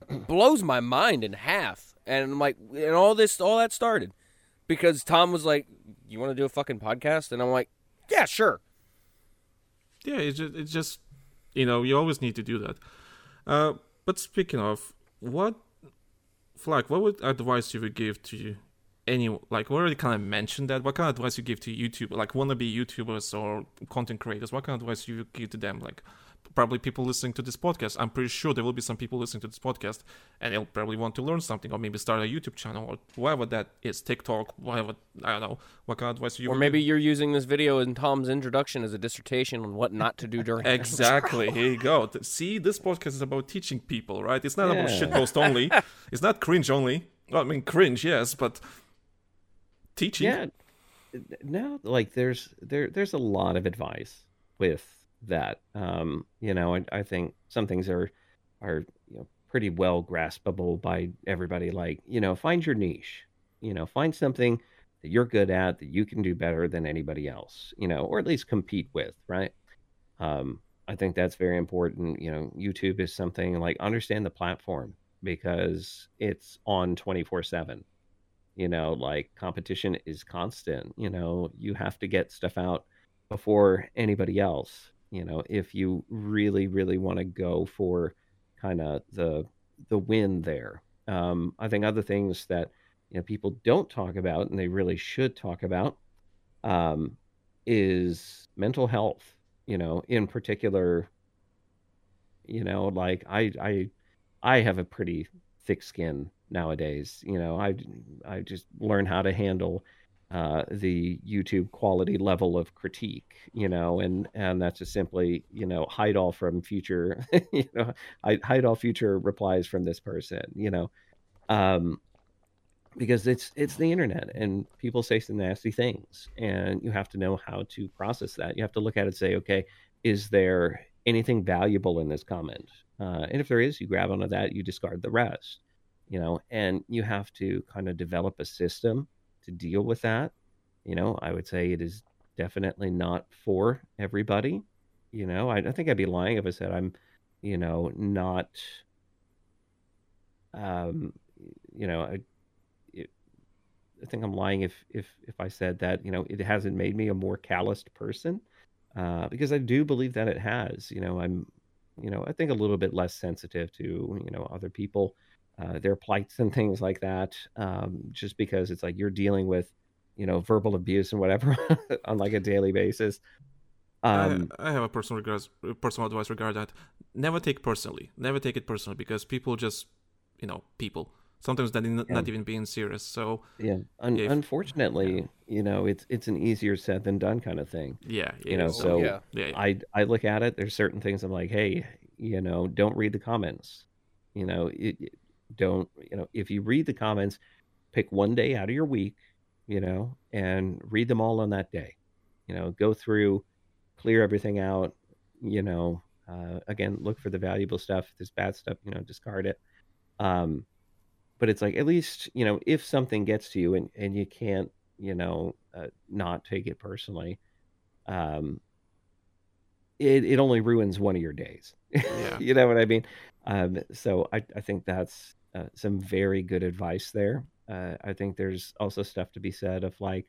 blows my mind in half. And I'm like, and all this, all that started because Tom was like, "You want to do a fucking podcast?" And I'm like, "Yeah, sure." Yeah, it's just, it's just you know you always need to do that. Uh, but speaking of what, Flak, what would advice you would give to any like we already kind of mentioned that. What kind of advice you give to YouTube like wannabe YouTubers or content creators? What kind of advice you give to them? Like probably people listening to this podcast. I'm pretty sure there will be some people listening to this podcast, and they'll probably want to learn something, or maybe start a YouTube channel, or whatever that is, TikTok, whatever. I don't know. What kind of advice you? Or maybe give? you're using this video in Tom's introduction as a dissertation on what not to do during. Exactly. Here you go. See, this podcast is about teaching people, right? It's not about shitpost only. it's not cringe only. Well, I mean, cringe, yes, but teaching. Yeah. No, like there's there there's a lot of advice with that. Um, you know, I, I think some things are are you know pretty well graspable by everybody. Like, you know, find your niche. You know, find something that you're good at that you can do better than anybody else. You know, or at least compete with, right? Um, I think that's very important. You know, YouTube is something like understand the platform because it's on 24 7 you know like competition is constant you know you have to get stuff out before anybody else you know if you really really want to go for kind of the the win there um i think other things that you know people don't talk about and they really should talk about um is mental health you know in particular you know like i i i have a pretty thick skin nowadays. You know, I I just learn how to handle uh, the YouTube quality level of critique. You know, and and that's just simply you know hide all from future. you know, hide all future replies from this person. You know, um, because it's it's the internet and people say some nasty things, and you have to know how to process that. You have to look at it and say, okay, is there anything valuable in this comment? Uh, and if there is, you grab onto that, you discard the rest you know, and you have to kind of develop a system to deal with that. You know, I would say it is definitely not for everybody. You know, I, I think I'd be lying if I said I'm, you know, not, um, you know, I, it, I think I'm lying if if if I said that you know it hasn't made me a more calloused person, uh, because I do believe that it has. You know, I'm, you know, I think a little bit less sensitive to you know other people uh, their plights and things like that. Um, just because it's like you're dealing with, you know, verbal abuse and whatever on like a daily basis. Um, I, I have a personal regards, personal advice regarding that. Never take personally. Never take it personally because people just, you know, people. Sometimes they're not, Yeah. not even being serious. So yeah, un- if- unfortunately, you know, it's it's an easier said than done kind of thing. yeah, You know, is. so yeah. yeah, yeah. I I look at it. There's certain things I'm like, hey, you know, don't read the comments. You know, it, it- don't you know if you read the comments, pick one day out of your week, you know, and read them all on that day. You know, go through, clear everything out. You know, uh, again, look for the valuable stuff. If there's bad stuff, you know, discard it. Um, but it's like at least you know if something gets to you and and you can't you know uh, not take it personally. Um, it, it only ruins one of your days. Yeah. you know what I mean? Um, so I, I think that's uh, some very good advice there. Uh, I think there's also stuff to be said of like,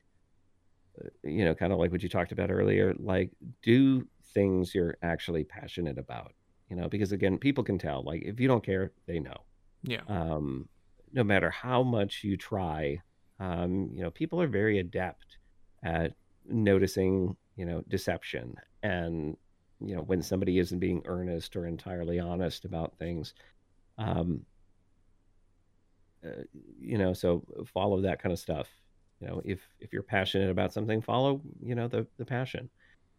uh, you know, kind of like what you talked about earlier, like do things you're actually passionate about, you know, because again, people can tell, like, if you don't care, they know. yeah. Um, no matter how much you try, um, you know, people are very adept at noticing, you know, deception and, you know, when somebody isn't being earnest or entirely honest about things. Um, uh, you know, so follow that kind of stuff. You know, if if you're passionate about something, follow, you know, the the passion.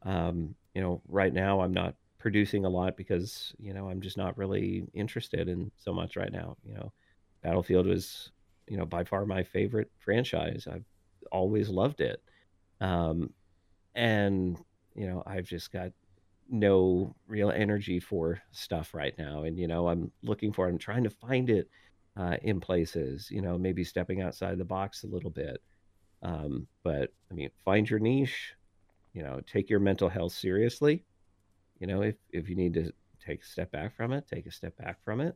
Um, you know, right now I'm not producing a lot because, you know, I'm just not really interested in so much right now. You know, Battlefield was, you know, by far my favorite franchise. I've always loved it. Um, and, you know, I've just got no real energy for stuff right now, and you know I'm looking for. I'm trying to find it uh, in places. You know, maybe stepping outside the box a little bit. Um, but I mean, find your niche. You know, take your mental health seriously. You know, if if you need to take a step back from it, take a step back from it.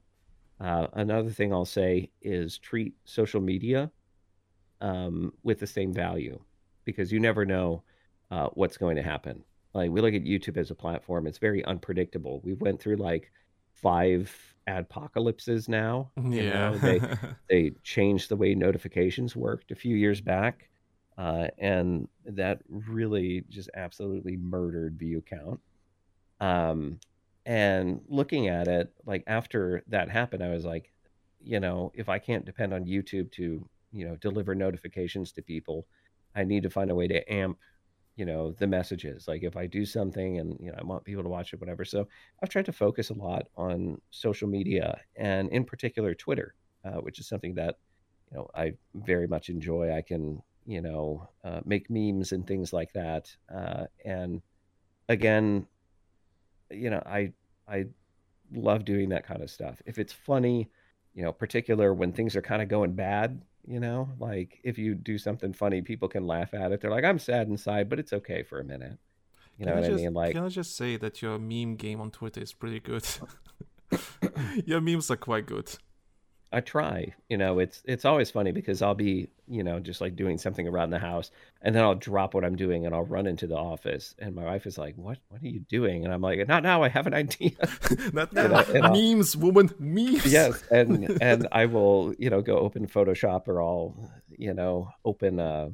Uh, another thing I'll say is treat social media um, with the same value because you never know uh, what's going to happen. Like we look at YouTube as a platform, it's very unpredictable. We went through like five apocalypses now. you Yeah. know, they they changed the way notifications worked a few years back, uh, and that really just absolutely murdered view count. Um, and looking at it, like after that happened, I was like, you know, if I can't depend on YouTube to, you know, deliver notifications to people, I need to find a way to amp, you know, the messages. Like if I do something and, you know, I want people to watch it, whatever. So I've tried to focus a lot on social media and in particular Twitter, uh, which is something that, you know, I very much enjoy. I can, you know, uh, make memes and things like that. Uh, and again, you know, I, I love doing that kind of stuff. If it's funny, you know, particular when things are kind of going bad, you know, like if you do something funny, people can laugh at it. They're like, I'm sad inside, but it's okay for a minute. You know Can what I just, mean? Like, can I just say that your meme game on Twitter is pretty good? your memes are quite good. I try. You know, it's it's always funny because I'll be, you know, just like doing something around the house, and then I'll drop what I'm doing and I'll run into the office, and my wife is like, "What? What are you doing?" And I'm like, "Not now. I have an idea." Not You know, memes, woman, memes. yes, and and I will, you know, go open Photoshop or I'll, you know, open a,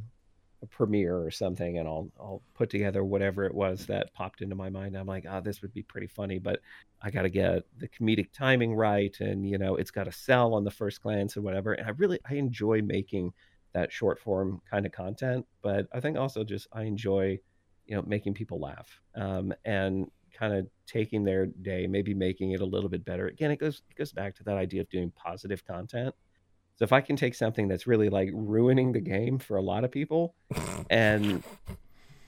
a Premiere or something, and I'll I'll put together whatever it was that popped into my mind. I'm like, oh, this would be pretty funny, but I got to get the comedic timing right, and you know, it's got to sell on the first glance and whatever. And I really I enjoy making that short form kind of content, but I think also just I enjoy, you know, making people laugh, um, and kind of taking their day, maybe making it a little bit better. Again, it goes it goes back to that idea of doing positive content. So if I can take something that's really like ruining the game for a lot of people and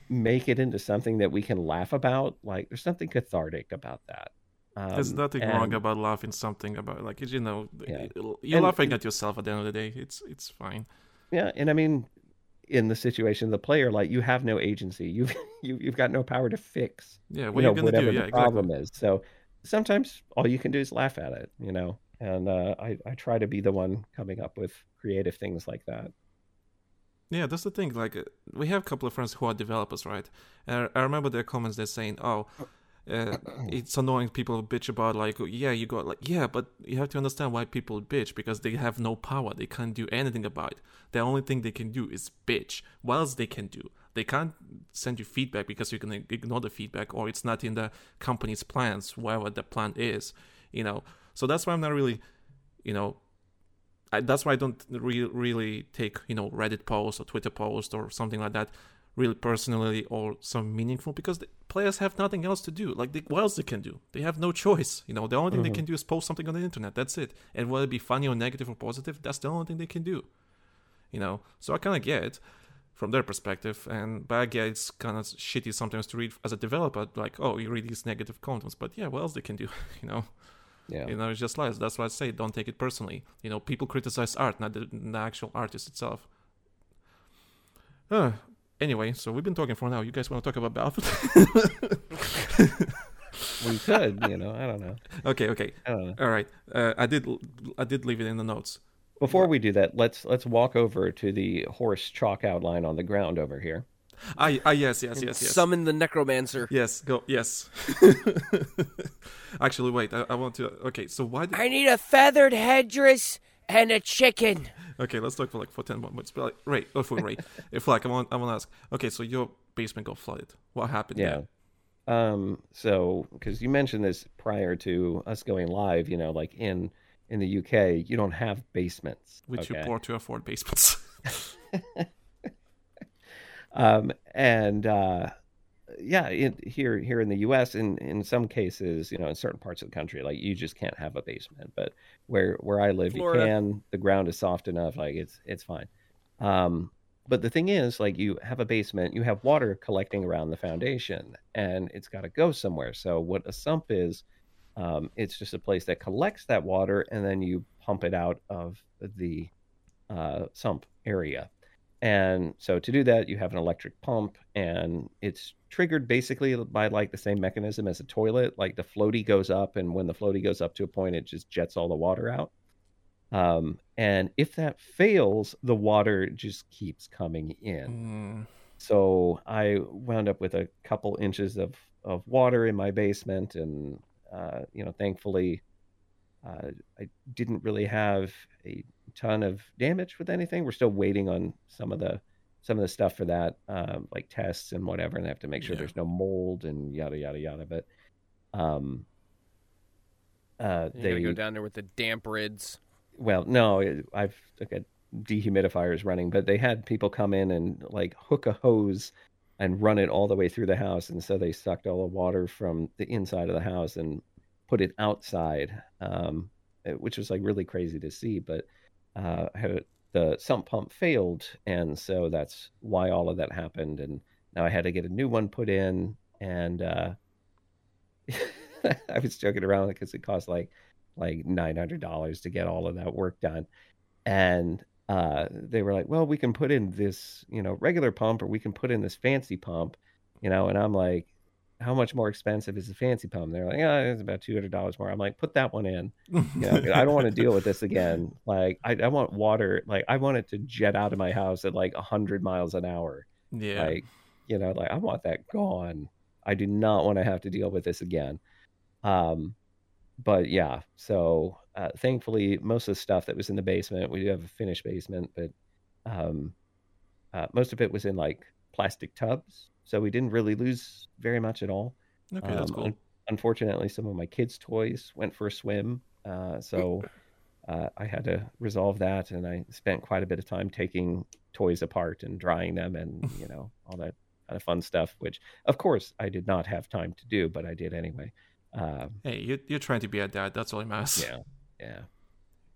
make it into something that we can laugh about, like there's something cathartic about that. Um, There's nothing wrong about laughing something about like you know Yeah. you're And- laughing at yourself at the end of the day. It's it's fine. Yeah, and I mean, in the situation of the player, like you have no agency. You've you, you've got no power to fix. Yeah, what know, you gonna whatever do? the Yeah, exactly. problem is. So sometimes all you can do is laugh at it. You know, and uh, I I try to be the one coming up with creative things like that. Yeah, that's the thing. Like, uh, we have a couple of friends who are developers, right? And I I remember their comments. They're saying, "Oh, uh, it's annoying. People bitch about like, yeah, you got like, yeah, but you have to understand why people bitch because they have no power. They can't do anything about it. The only thing they can do is bitch. What else they can do? They can't send you feedback because you can ignore the feedback, or it's not in the company's plans, whatever the plan is. You know, so that's why I'm not really, you know, I, that's why I don't re- really take you know Reddit post or Twitter post or something like that really personally or some meaningful because the players have nothing else to do. Like they, what else they can do? They have no choice. You know, the only thing they mm-hmm. can do is post something on the internet. That's it. And whether it be funny or negative or positive, that's the only thing they can do. You know, so I kind of get it from their perspective, and but I get it's kind of shitty sometimes to read as a developer. Like, oh, you read these negative contents, but yeah, what else they can do? You know. Yeah. You know, it's just lies. That's why I say don't take it personally. You know, people criticize art, not the, the actual artist itself. Uh, anyway, so we've been talking for now. You guys want to talk about Battlefield? We could, you know, I don't know. okay, okay, know. all right. Uh, I did, I did leave it in the notes. Before we do that, let's let's walk over to the horse chalk outline on the ground over here. Ah, ah yes, yes, yes, yes. Summon the necromancer. Yes, go. Yes. Actually, wait. I, I want to. Okay, so why? Did, I need a feathered headdress and a chicken. okay, let's talk for like for ten more minutes. But like, Ray, oh, for Ray, if like I want, I want to ask. Okay, so your basement got flooded. What happened? Yeah. there? Um, so because you mentioned this prior to us going live, you know, like in in the UK, you don't have basements. Which you okay? poor to afford basements. um, and uh, yeah, in, here here in the U.S., in in some cases, you know, in certain parts of the country, like you just can't have a basement. But where where I live, Florida. you can. The ground is soft enough, like it's it's fine. Um, but the thing is, like, you have a basement, you have water collecting around the foundation, and it's got to go somewhere. So, what a sump is, um, it's just a place that collects that water, and then you pump it out of the uh, sump area. And so, to do that, you have an electric pump, and it's triggered basically by like the same mechanism as a toilet. Like the floaty goes up, and when the floaty goes up to a point, it just jets all the water out. Um, and if that fails, the water just keeps coming in. Mm, So I wound up with a couple inches of, of water in my basement, and uh, you know, thankfully, uh, I didn't really have a ton of damage with anything. We're still waiting on some of the some of the stuff for that, um, like tests and whatever, and I have to make sure Yeah. there's no mold and yada yada yada. But um, uh, You they go down there with the damp rids. well, no, I've got dehumidifiers running, but they had people come in and like hook a hose and run it all the way through the house, and so they sucked all the water from the inside of the house and put it outside, um, which was like really crazy to see. But uh, the sump pump failed, and so that's why all of that happened. And now I had to get a new one put in, and uh, I was joking around because it cost like like nine hundred dollars to get all of that work done, and uh, they were like, "Well, we can put in this, you know, regular pump, or we can put in this fancy pump, you know." And I'm like, "How much more expensive is the fancy pump?" They're like, "Yeah, it's about two hundred dollars more." I'm like, "Put that one in." You know, I don't want to deal with this again. Like, I, I want water. Like, I want it to jet out of my house at like hundred miles an hour. yeah. Like, you know, like I want that gone. I do not want to have to deal with this again. Um, but yeah, so uh, thankfully, most of the stuff that was in the basement, we do have a finished basement, but um, uh, most of it was in like plastic tubs, so we didn't really lose very much at all. okay, that's Um, cool. un- unfortunately, some of my kids' toys went for a swim, uh, so uh, I had to resolve that, and I spent quite a bit of time taking toys apart and drying them, and you know all that kind of fun stuff. Which, of course, I did not have time to do, but I did anyway. Um, Hey, you're, you're trying to be a dad. That's all that matters. yeah, yeah,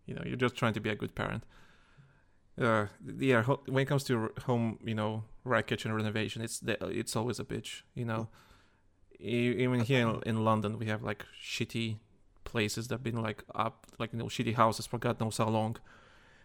You know, you're just trying to be a good parent. Uh, yeah. When it comes to home, you know, wreckage and renovation, it's the, it's always a bitch. You know, E- even here in, in London, we have like shitty places that've been like up, like you know, shitty houses for God knows how long.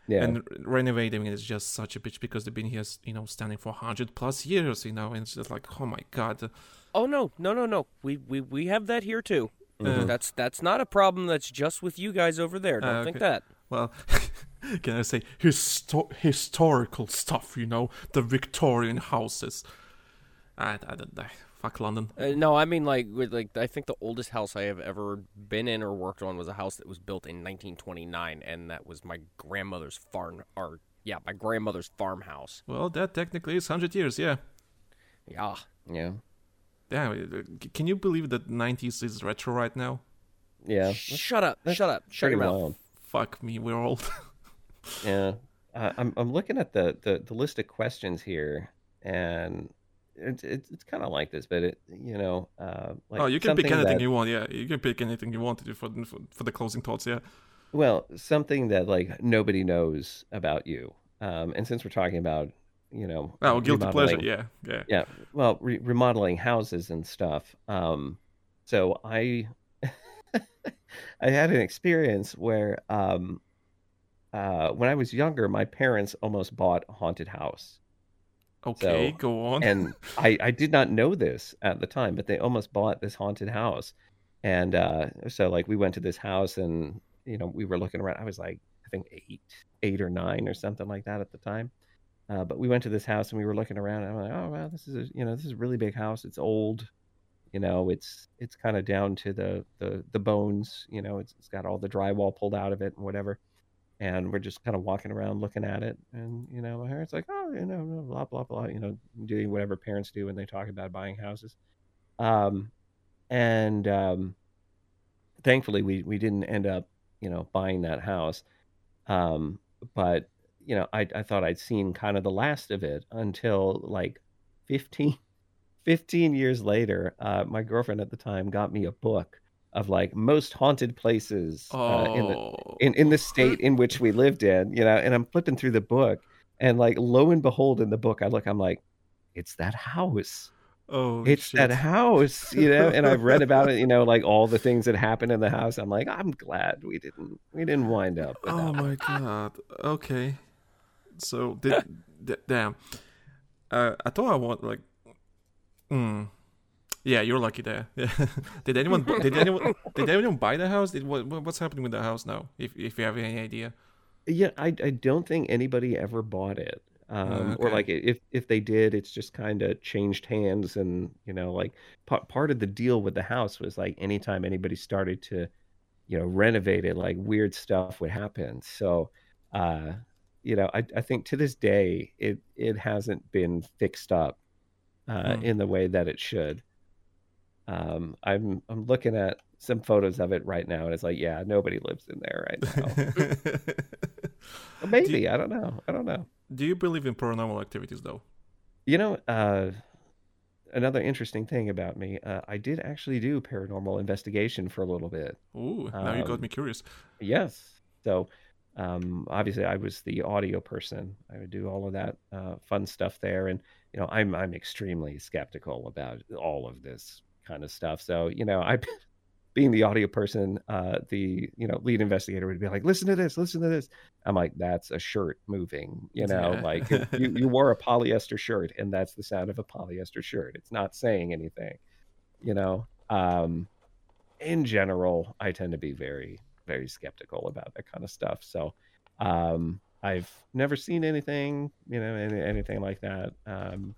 yeah. And re- renovating it is just such a bitch because they've been here, you know, standing for hundred plus years. You know, and it's just like, oh my god. Oh no, no, no, no. We we we have that here too. Uh, That's that's not a problem. That's just with you guys over there. Don't Ah, think that. Well, can I say histo- historical stuff? You know, the Victorian houses. I, I, don't- I fuck London. Uh, no, I mean like with like I think the oldest house I have ever been in or worked on was a house that was built in 1929, and that was my grandmother's farm. Or yeah, my grandmother's farmhouse. Well, that technically is hundred years. Yeah. Yeah. yeah, Damn. uh, Can you believe that '90s is retro right now? yeah. Shut up! that's Shut up! Shut Pretty your mouth. wild. Fuck me, we're old. Yeah, uh, I'm I'm looking at the, the the list of questions here, and it's it's, it's kind of like this, but it you know, uh, like oh, you can pick anything that- you want. Yeah, you can pick anything you want to do for for, for the closing thoughts. Yeah. Well, something that like nobody knows about you. Um, and since we're talking about, you know, Oh, guilty pleasure. Yeah, yeah. yeah, well, re- remodeling houses and stuff. Um, so I, I had an experience where, um, uh, when I was younger, my parents almost bought a haunted house. Okay, So- go on. and I, I did not know this at the time, but they almost bought this haunted house. And uh, so, like, we went to this house, and you know, we were looking around. I was like, I think eight, eight or nine, or something like that at the time. Uh, but we went to this house, and we were looking around, and I'm like, oh wow, this is a, you know, this is a really big house. It's old, you know, it's it's kind of down to the the the bones. You know, it's it's got all the drywall pulled out of it and whatever and we're just kind of walking around looking at it and you know my parents like oh you know blah blah blah you know doing whatever parents do when they talk about buying houses um and um thankfully we we didn't end up you know buying that house um but you know i i thought i'd seen kind of the last of it until like 15 15 years later uh my girlfriend at the time got me a book of like most haunted places uh, in the oh, in, in the state in which we lived in, you know, and I'm flipping through the book And like lo and behold, in the book, I look, I'm like, it's that house. Oh, it's shit. that house, you know. And I've read about it, you know, like all the things that happened in the house. I'm like, I'm glad we didn't we didn't wind up. Oh that. my god. Okay. So did d- damn. Uh, I thought I want like. Hmm. Yeah, you're lucky there. Yeah. did anyone? Did anyone? Did anyone buy the house? Did what? what- What's happening with the house now? If if you have any idea. Yeah, I I don't think anybody ever bought it. Um, or okay. like if if they did, it's just kind of changed hands, and you know, like pa- part of the deal with the house was like anytime anybody started to, you know, renovate it, like weird stuff would happen. So, uh, you know, I I think to this day it it hasn't been fixed up, uh, Hmm. in the way that it should. Um, I'm I'm looking at some photos of it right now, and it's like, yeah, nobody lives in there right now. Maybe I don't know. I don't know. Do you believe in paranormal activities though? You know, uh, another interesting thing about me, uh, I did actually do paranormal investigation for a little bit. Ooh, now you got Um, me curious. Yes. So, um, obviously, I was the audio person. I would do all of that uh, fun stuff there, and you know, I'm I'm extremely skeptical about all of this kind of stuff. So, you know, I, being the audio person, uh, the you know lead investigator would be like, "Listen to this, listen to this." I'm like, "That's a shirt moving," you know, Yeah. like you you wore a polyester shirt, and that's the sound of a polyester shirt. It's not saying anything, you know. Um, in general, I tend to be very, very skeptical about that kind of stuff. So, um, I've never seen anything, you know, any, anything like that. Um,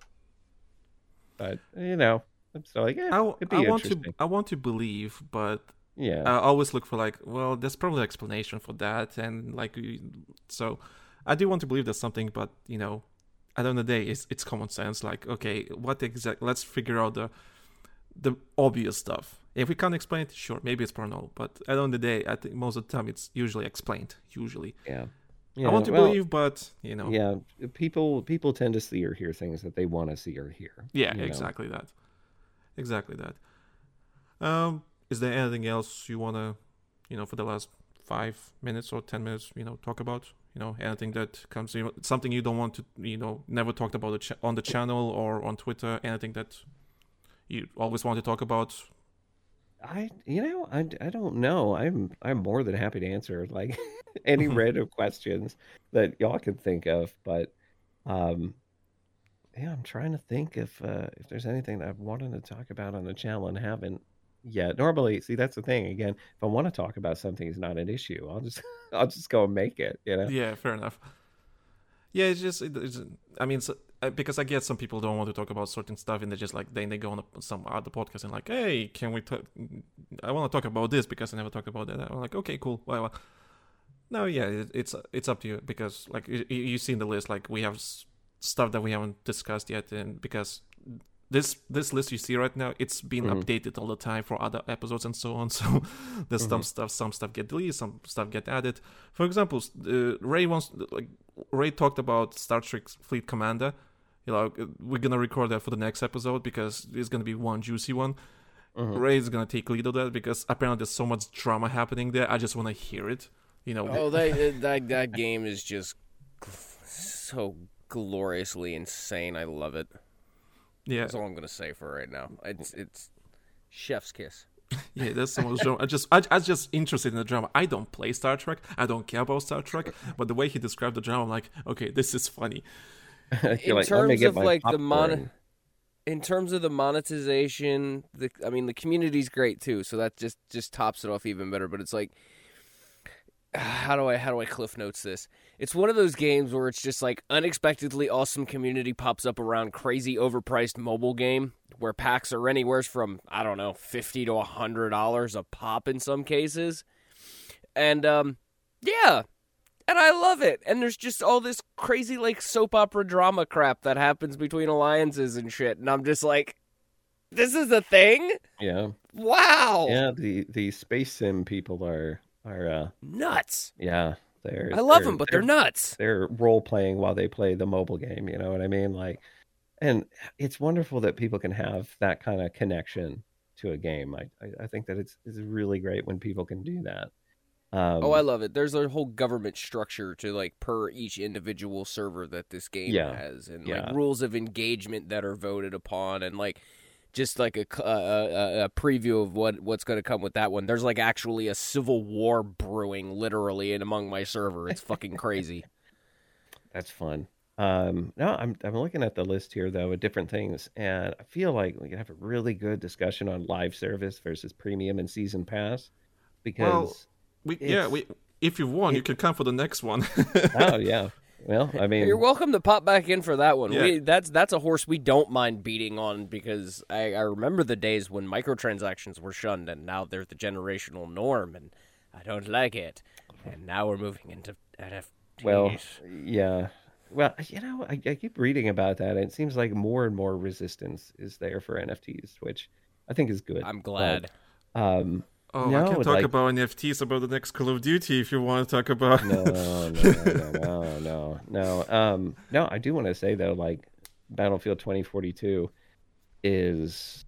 but you know, I'm still like, yeah, I, w- it'd be I want to. I want to believe, but yeah, I always look for like, well, there's probably an explanation for that, and like, so I do want to believe there's something, but you know, at the end of the day, it's it's common sense. Like, okay, what exact? Let's figure out the the obvious stuff. If we can't explain it, sure, maybe it's paranormal. But at the end of the day, I think most of the time it's usually explained. Usually, yeah. I want to well, believe, but you know, Yeah, people people tend to see or hear things that they want to see or hear. Yeah, you know? exactly that. Exactly that. Um, is there anything else you wanna, you know, for the last five minutes or ten minutes, you know, talk about? You know, anything that comes, you know, something you don't want to, you know, never talked about on the channel or on Twitter. Anything that you always want to talk about? I you know I, I don't know. I'm I'm more than happy to answer like any random questions that y'all can think of but um yeah I'm trying to think if uh if there's anything that I've wanted to talk about on the channel and haven't yet. Normally see that's the thing again if I want to talk about something it's not an issue. I'll just I'll just go and make it you know? Yeah, fair enough. Yeah, it's just, it's, I mean, so, because I get some people don't want to talk about certain stuff, and they just like then they go on a, some other podcast and like, hey, can we talk? I want to talk about this because I never talked about that. I'm like, okay, cool, whatever. No, yeah, it, it's it's up to you because like you, you see in the list, like we have s- stuff that we haven't discussed yet, and because this this list you see right now, it's been Mhm. updated all the time for other episodes and so on. So there's some Mhm. stuff, some stuff get deleted, some stuff get added. For example, uh, Ray wants like Ray talked about Star Trek Fleet Commander. You know, we're gonna record that for the next episode because it's gonna be one juicy one. Mhm. Ray's gonna take lead of that because apparently there's so much drama happening there. I just want to hear it. You know, Oh, that that that game is just so gloriously insane. I love it. yeah, That's all I'm gonna say for right now. It's it's chef's kiss. yeah. There's so much drama. I just, I, I was just interested in the drama. I don't play Star Trek. I don't care about Star Trek. But the way he described the drama, I'm like, okay, this is funny. In like, terms of like the mon in terms of the monetization the i mean the community's great too so that just just tops it off even better but it's like how do i how do i cliff notes this? It's one of those games where it's just like unexpectedly awesome community pops up around crazy overpriced mobile game where packs are anywhere from i don't know 50 to 100 dollars a pop in some cases. And um yeah and I love it. And there's just all this crazy like soap opera drama crap that happens between alliances and shit. And I'm just like, this is a thing? yeah Wow. yeah the the space sim people are are uh Nuts. yeah they're I love they're- them, but they're nuts. they're role playing while they play the mobile game you know what i mean like and it's wonderful that people can have that kind of connection to a game i i, I think that it's it's really great when people can do that Um, oh, I love it. There's a whole government structure to like per each individual server that this game Yeah. has, and Yeah. like rules of engagement that are voted upon, and like just like a a preview of what what's going to come with that one. There's like actually a civil war brewing, literally, in among my server. It's fucking crazy. That's fun. Um, no, I'm I'm looking at the list here though of different things, and I feel like we could have a really good discussion on live service versus premium and season pass, because We yeah we if you want you can come for the next one. oh yeah, well I mean You're welcome to pop back in for that one. Yeah. We, that's that's a horse we don't mind beating on because I, I remember the days when microtransactions were shunned, and now they're the generational norm, and I don't like it. And now we're moving into NFTs. Well, yeah. Well, you know, I, I keep reading about that, and it seems like more and more resistance is there for NFTs, which I think is good. I'm glad. But, um, oh, I can talk like- about NFTs about the next Call of Duty if you want to talk about. no, no, no, no, no, no. Um, no, I do want to say though, like Battlefield 2042 is,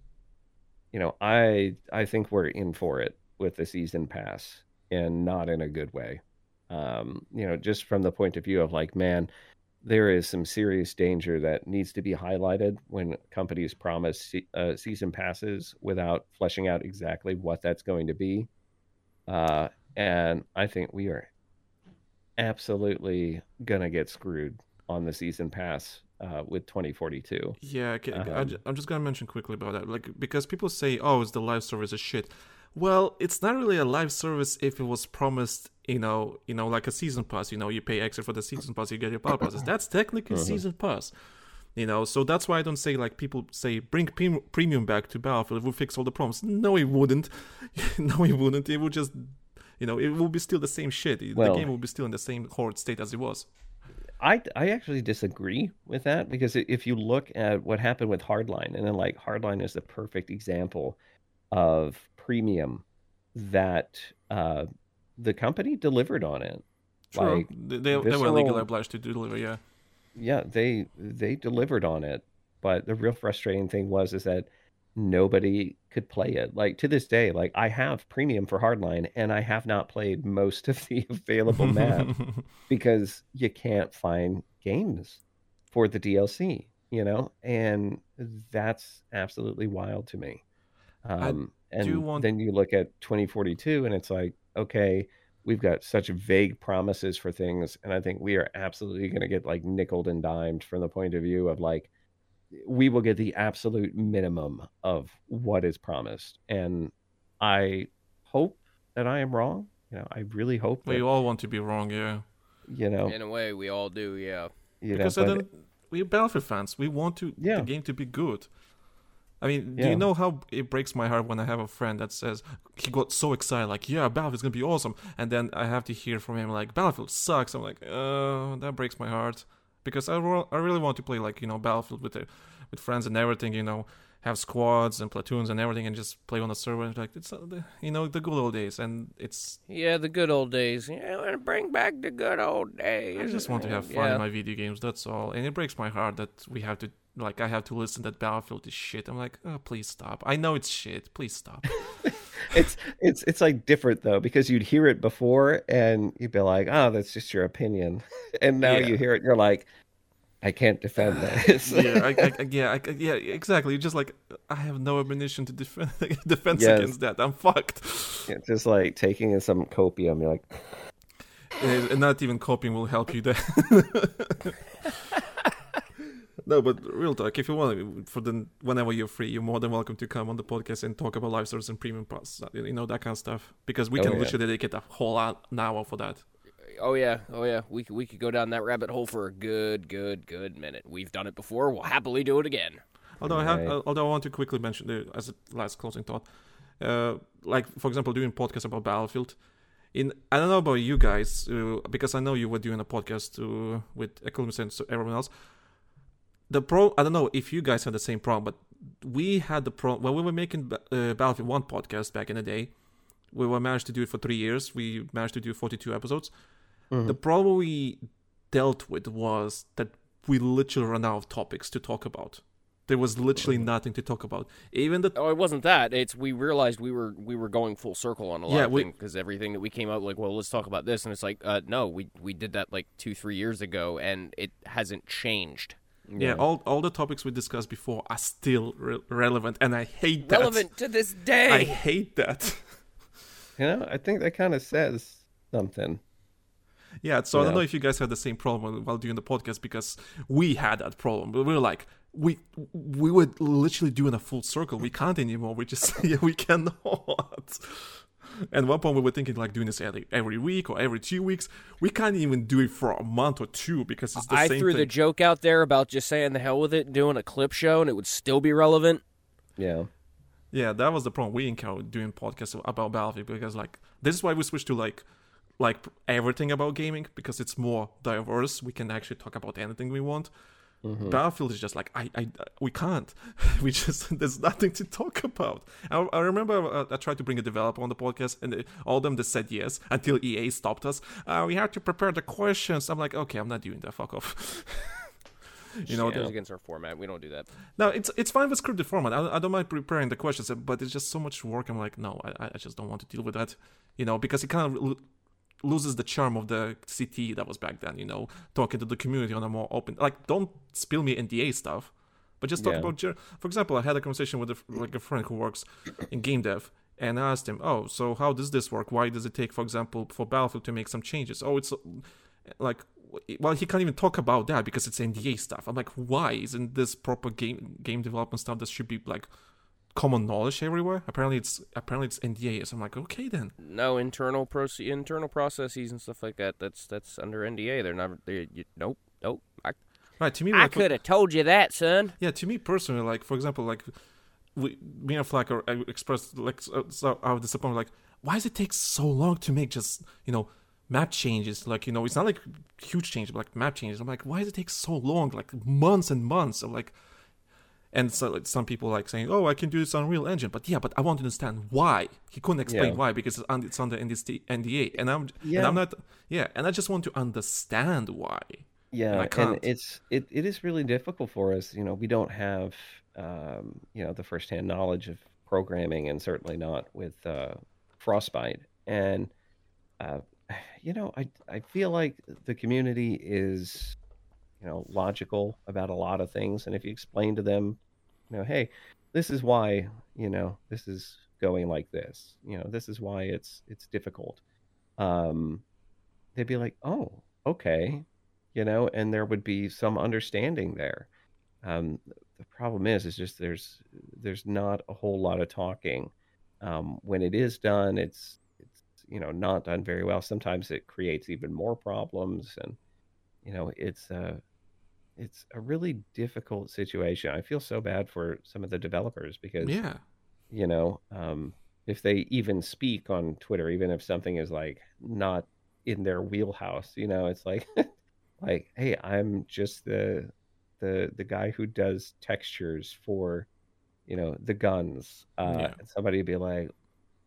you know, I I think we're in for it with the season pass, and not in a good way. Um, you know, just from the point of view of like, man, there is some serious danger that needs to be highlighted when companies promise uh, season passes without fleshing out exactly what that's going to be. Uh, and I think we are absolutely gonna get screwed on the season pass uh, with 2042. Yeah, okay, I, Um, am just gonna mention quickly about that, like because people say, "Oh, is the live service a shit?" Well, it's not really a live service if it was promised, you know, you know, like a season pass. You know, you pay extra for the season pass, you get your battle passes. That's technically Uh-huh. season pass. You know, so that's why I don't say like people say bring pre- premium back to Battlefield. It will fix all the problems. No, it wouldn't. no, it wouldn't. It would just, you know, it will be still the same shit. Well- the game will be still in the same horrid state as it was. I I actually disagree with that because if you look at what happened with Hardline, and then like Hardline is the perfect example of premium that uh, the company delivered on it. True, Like, they, they, they were legally obliged to deliver. Yeah. yeah they they delivered on it but the real frustrating thing was is that nobody could play it like to this day like i have premium for hardline and i have not played most of the available map because you can't find games for the dlc you know and that's absolutely wild to me um and want- then you look at 2042 and it's like okay we've got such vague promises for things and i think we are absolutely going to get like nickled and dimed from the point of view of like we will get the absolute minimum of what is promised and i hope that i am wrong you know i really hope that, we all want to be wrong, yeah. you know In a way, we all do. Yeah. you Because but- then we're Battlefield fans. We want to Yeah. the game to be good. I mean, do you know how it breaks my heart when I have a friend that says he got so excited, like, "Yeah, Battlefield's gonna be awesome," and then I have to hear from him like, "Battlefield sucks." I'm like, oh, that breaks my heart," because I, ro- I really want to play like you know Battlefield with the, with friends and everything, you know, have squads and platoons and everything, and just play on a server. And like it's uh, the, you know the good old days, and it's Yeah, the good old days. Yeah, I wanna bring back the good old days. I just want to have fun Yeah. in my video games. That's all. And it breaks my heart that we have to like I have to listen that Battlefield is shit. I'm like, oh, please stop. I know it's shit. Please stop. it's it's it's like different though because you'd hear it before and you'd be like oh that's just your opinion and now Yeah. you hear it and you're like i can't defend this yeah, I, I, yeah, I, yeah, exactly. You're just like I have no ammunition to defend defense Yes. against that. I'm fucked. It's just like taking in some copium you're like Uh, not even copium will help you there. No, but real talk. If you want, for the whenever you're free, you're more than welcome to come on the podcast and talk about live service and premium pass, you know that kind of stuff. Because we Oh, can yeah. literally dedicate a whole hour for that. Oh yeah, oh yeah. We could we could go down that rabbit hole for a good, good, good minute. We've done it before. We'll happily do it again. Although I have, uh, although I want to quickly mention the, as a last closing thought, uh, like for example, doing podcasts about Battlefield. In I don't know about you guys uh, because I know you were doing a podcast uh, with Economist and everyone else. The pro, I don't know if you guys had the same problem, but we had the problem when we were making Ba- uh, Battlefield One podcast back in the day. We were managed to do it for three years. We managed to do forty-two episodes. The problem we dealt with was that we literally ran out of topics to talk about There was literally nothing to talk about. Even the Oh, it wasn't that. It's we realized we were we were going full circle on a lot Yeah, of we- things because everything that we came out like, well, let's talk about this, and it's like, uh, no, we we did that like two three years ago, and it hasn't changed. Yeah, all all the topics we discussed before are still re- relevant, and I hate that. Relevant to this day. I hate that. You know, I think that kind of says something. Yeah, so I don't know if you guys had the same problem while doing the podcast because we had that problem. We were like, we we were literally doing a full circle. We can't anymore. We just yeah, we cannot. And one point we were thinking like doing this every, every week or every two weeks. We can't even do it for a month or two because it's the same thing. I same threw thing. the joke out there about just saying the hell with it, and doing a clip show, and it would still be relevant. Yeah. Yeah, that was the problem we encountered doing podcasts about Battlefield because like this is why we switched to like like everything about gaming because it's more diverse. We can actually talk about anything we want. Battlefield is just like I, I we can't. We just there's nothing to talk about. I, I remember uh, I tried to bring a developer on the podcast and they, all of them just said yes until EA stopped us. Uh, we have to prepare the questions. I'm like, okay, I'm not doing that. Fuck off. you know, It goes against our format. We don't do that. no, it's it's fine with scripted format. I, I don't mind preparing the questions, but it's just so much work. I'm like, no, I, I just don't want to deal with that. You know, because it kind of loses the charm of the CT that was back then. You know, talking to the community on a more open. Like, don't spill me NDA stuff, but just talk Yeah. about. For example, I had a conversation with a, like a friend who works in game dev. And I asked him, "Oh, so how does this work? Why does it take, for example, for Battlefield to make some changes? Oh, it's like well he can't even talk about that because it's nda stuff i'm like why isn't this proper game game development stuff that should be like common knowledge everywhere apparently it's apparently it's nda so i'm like okay then No internal proce- internal processes and stuff like that. That's that's under NDA. They're not. They, nope. Nope. I, right to me I like, could have told you that, son. yeah to me personally like for example like we me and Flak are, uh, I expressed like so, so our disappointment like why does it take so long to make just you know map changes like you know it's not like huge changes but like map changes i'm like why does it take so long like months and months of like and so like, some people like saying oh i can do this on real engine but yeah but i want to understand why he couldn't explain Yeah. why because it's, un- it's under NDA, nda and i'm and i'm not yeah and i just want to understand why Yeah, and, can't. it's it, it is really difficult for us. You know, we don't have um, you know the firsthand knowledge of programming, and certainly not with uh, Frostbite. And uh, you know, I I feel like the community is you know logical about a lot of things, and if you explain to them, you know, hey, this is why you know this is going like this. You know, this is why it's it's difficult. Um, they'd be like, oh, okay you know, and there would be some understanding there. Um, the problem is, is just there's there's not a whole lot of talking. Um, when it is done, it's it's you know not done very well. Sometimes it creates even more problems, and you know it's a it's a really difficult situation. I feel so bad for some of the developers because yeah. you know um, if they even speak on twitter even if something is like not in their wheelhouse you know it's like like hey i'm just the the the guy who does textures for you know the guns. Uh Yeah. and somebody would be like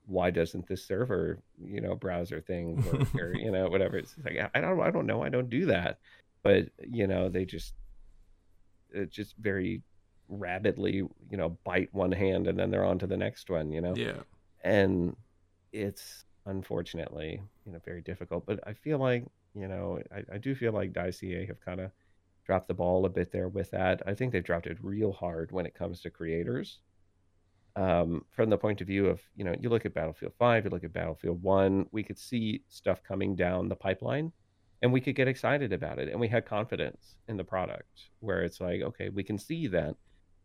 why doesn't this server you know browser thing work or you know whatever? It's like i don't i don't know. I don't do that. But you know they just it just very rapidly you know bite one hand and then they're on to the next one you know? Yeah. And it's unfortunately you know very difficult but i feel like you know i, I do feel like Dice have kind of dropped the ball a bit there with that. I think they've dropped it real hard when it comes to creators. Um, from the point of view of you know you look at battlefield 5 you look at battlefield 1 we could see stuff coming down the pipeline and we could get excited about it and we had confidence in the product where it's like okay we can see that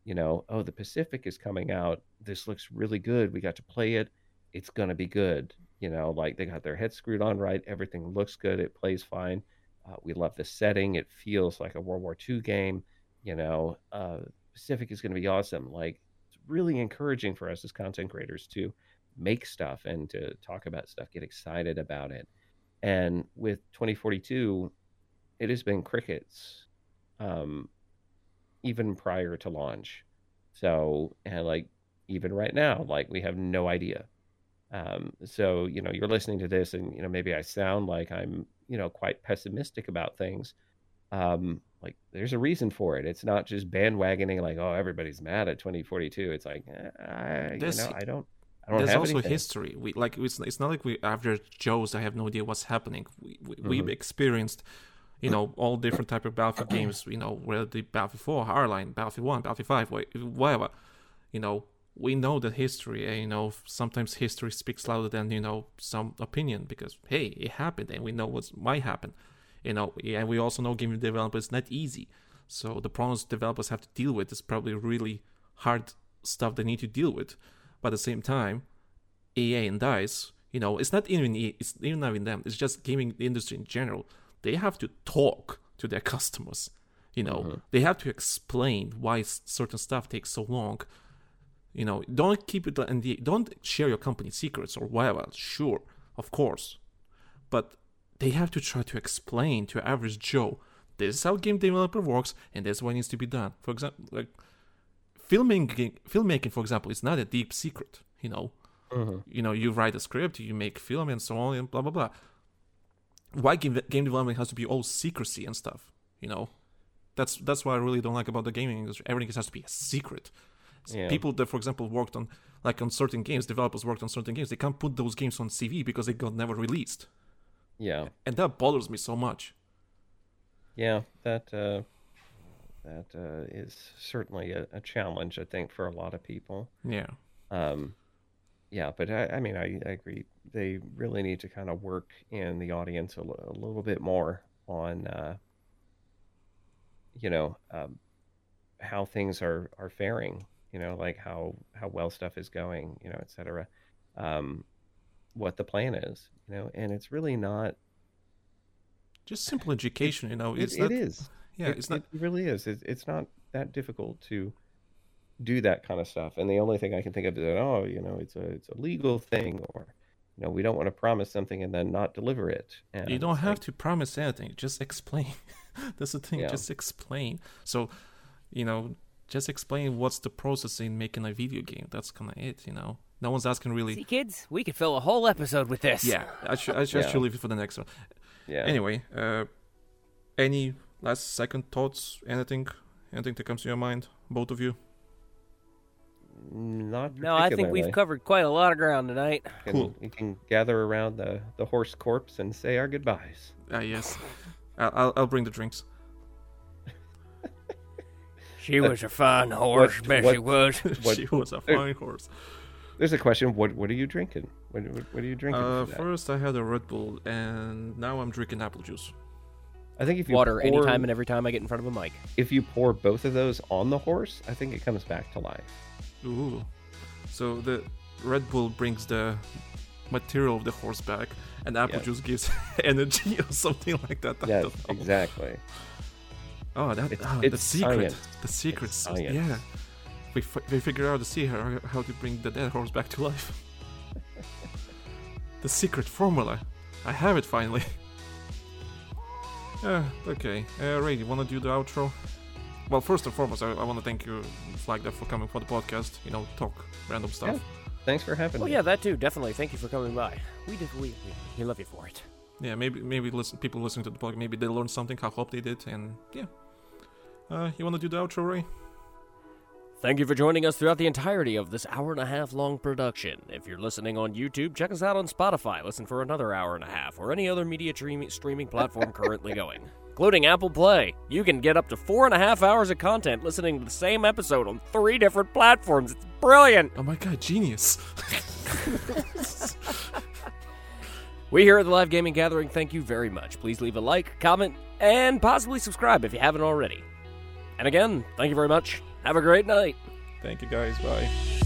you know oh the pacific is coming out. This looks really good. We got to play it. It's going to be good. You know like they got their head screwed on right. Everything looks good. It plays fine. Uh, we love the setting. It feels like a world war ii game. You know uh, pacific is going to be awesome. Like it's really encouraging for us as content creators to make stuff and to talk about stuff get excited about it and with 2042 it has been crickets um, even prior to launch so and like even right now like we have no idea um, so you know you're listening to this and you know maybe i sound like i'm you know quite pessimistic about things um, like there's a reason for it. It's not just bandwagoning like oh everybody's mad at 2042. It's like eh, I, you know I don't There's also anything. history. We like it's, it's not like we average Joes. I have no idea what's happening. We, we we've Mm-hmm. experienced, you know, all different type of Battlefield games. You know, whether the Battlefield 4, Hardline, Battlefield 1, Battlefield 5, whatever. You know, we know that history. And, you know, sometimes history speaks louder than you know some opinion because hey, it happened, and we know what might happen. You know, and we also know game developers not easy. So the problems developers have to deal with is probably really hard stuff they need to deal with. But at the same time, EA and Dice, you know, it's not even EA, it's even not even them. It's just gaming industry in general. They have to talk to their customers. You know, mm-hmm. they have to explain why certain stuff takes so long. You know, don't keep it the don't share your company secrets or whatever. Sure, of course, but they have to try to explain to average Joe this is how game developer works and this is what needs to be done. For example, like filmmaking, filmmaking, for example, is not a deep secret. You know, you know, you write a script, you make film, and so on, and blah blah blah. Why game, game development has to be all secrecy and stuff? You know, that's that's what I really don't like about the gaming industry. Everything has to be a secret. Yeah. People that, for example, worked on like on certain games, developers worked on certain games. They can't put those games on CV because they got never released, yeah. and that bothers me so much. Yeah, that uh, that uh, is certainly a, a challenge, I think, for a lot of people. Yeah, Um, yeah, but I, I mean, I, I agree. They really need to kind of work in the audience a, little bit more on, uh, you know, um, how things are are faring. You know, like how how well stuff is going. You know, et cetera. Um, what the plan is. You know, and it's really not. just simple education. you know, It, it's it is. Yeah, it, it's not. It really is. It's, it's not that difficult to do that kind of stuff. And the only thing I can think of is that oh, you know, it's a it's a legal thing, or you know, we don't want to promise something and then not deliver it. And You don't have like, to promise anything. Just explain. That's the thing. Yeah. Just explain. So, you know, just explain what's the process in making a video game. That's kind of it. You know, no one's asking really. See, kids, we could fill a whole episode with this. Yeah, I should. I should, I should Yeah. leave it for the next one. Yeah. Anyway, uh, any last second thoughts? Anything? Anything that comes to your mind? Both of you. Not No, I think we've covered quite a lot of ground tonight. Can- Cool. We can gather around the the horse corpse and say our goodbyes. Ah, yes. I'll, I'll I'll bring the drinks. She was a fine horse, bet she was. What- she was a fine horse. There's a question. What what are you drinking? What what, what are you drinking? Uh, first I had a Red Bull, and now I'm drinking apple juice. I think if you Water pour, anytime and every time I get in front of a mic. if you pour both of those on the horse, I think it comes back to life. Ooh. So the Red Bull brings the material of the horse back, and apple Yeah. juice gives energy or something like that. I Yes, exactly. Oh, that It's- oh, the secret. science. The secrets. science. Yeah. We, f- we figure out the see how, how to bring the dead horse back to life. the secret formula. I have it finally. Yeah, okay. Uh, Ray, you want to do the outro? Well, first and foremost, I, I want to thank you, Flagda, for coming for the podcast. You know, talk random stuff. Yeah. Thanks for having me. Oh yeah, that too. Definitely. Thank you for coming by. We did. We we, we love you for it. yeah maybe maybe listen people listening to the podcast maybe they learned something i hope they did and yeah uh you want to do the outro ray Thank you for joining us throughout the entirety of this hour and a half long production. If you're listening on YouTube, check us out on Spotify. Listen for another hour and a half, or any other media stream- streaming platform currently going, including Apple Play. You can get up to four and a half hours of content listening to the same episode on three different platforms. It's brilliant. oh my god genius We here at the Live Gaming Gathering thank you very much. Please leave a like, comment, and possibly subscribe if you haven't already. And again, thank you very much. Have a great night. thank you guys bye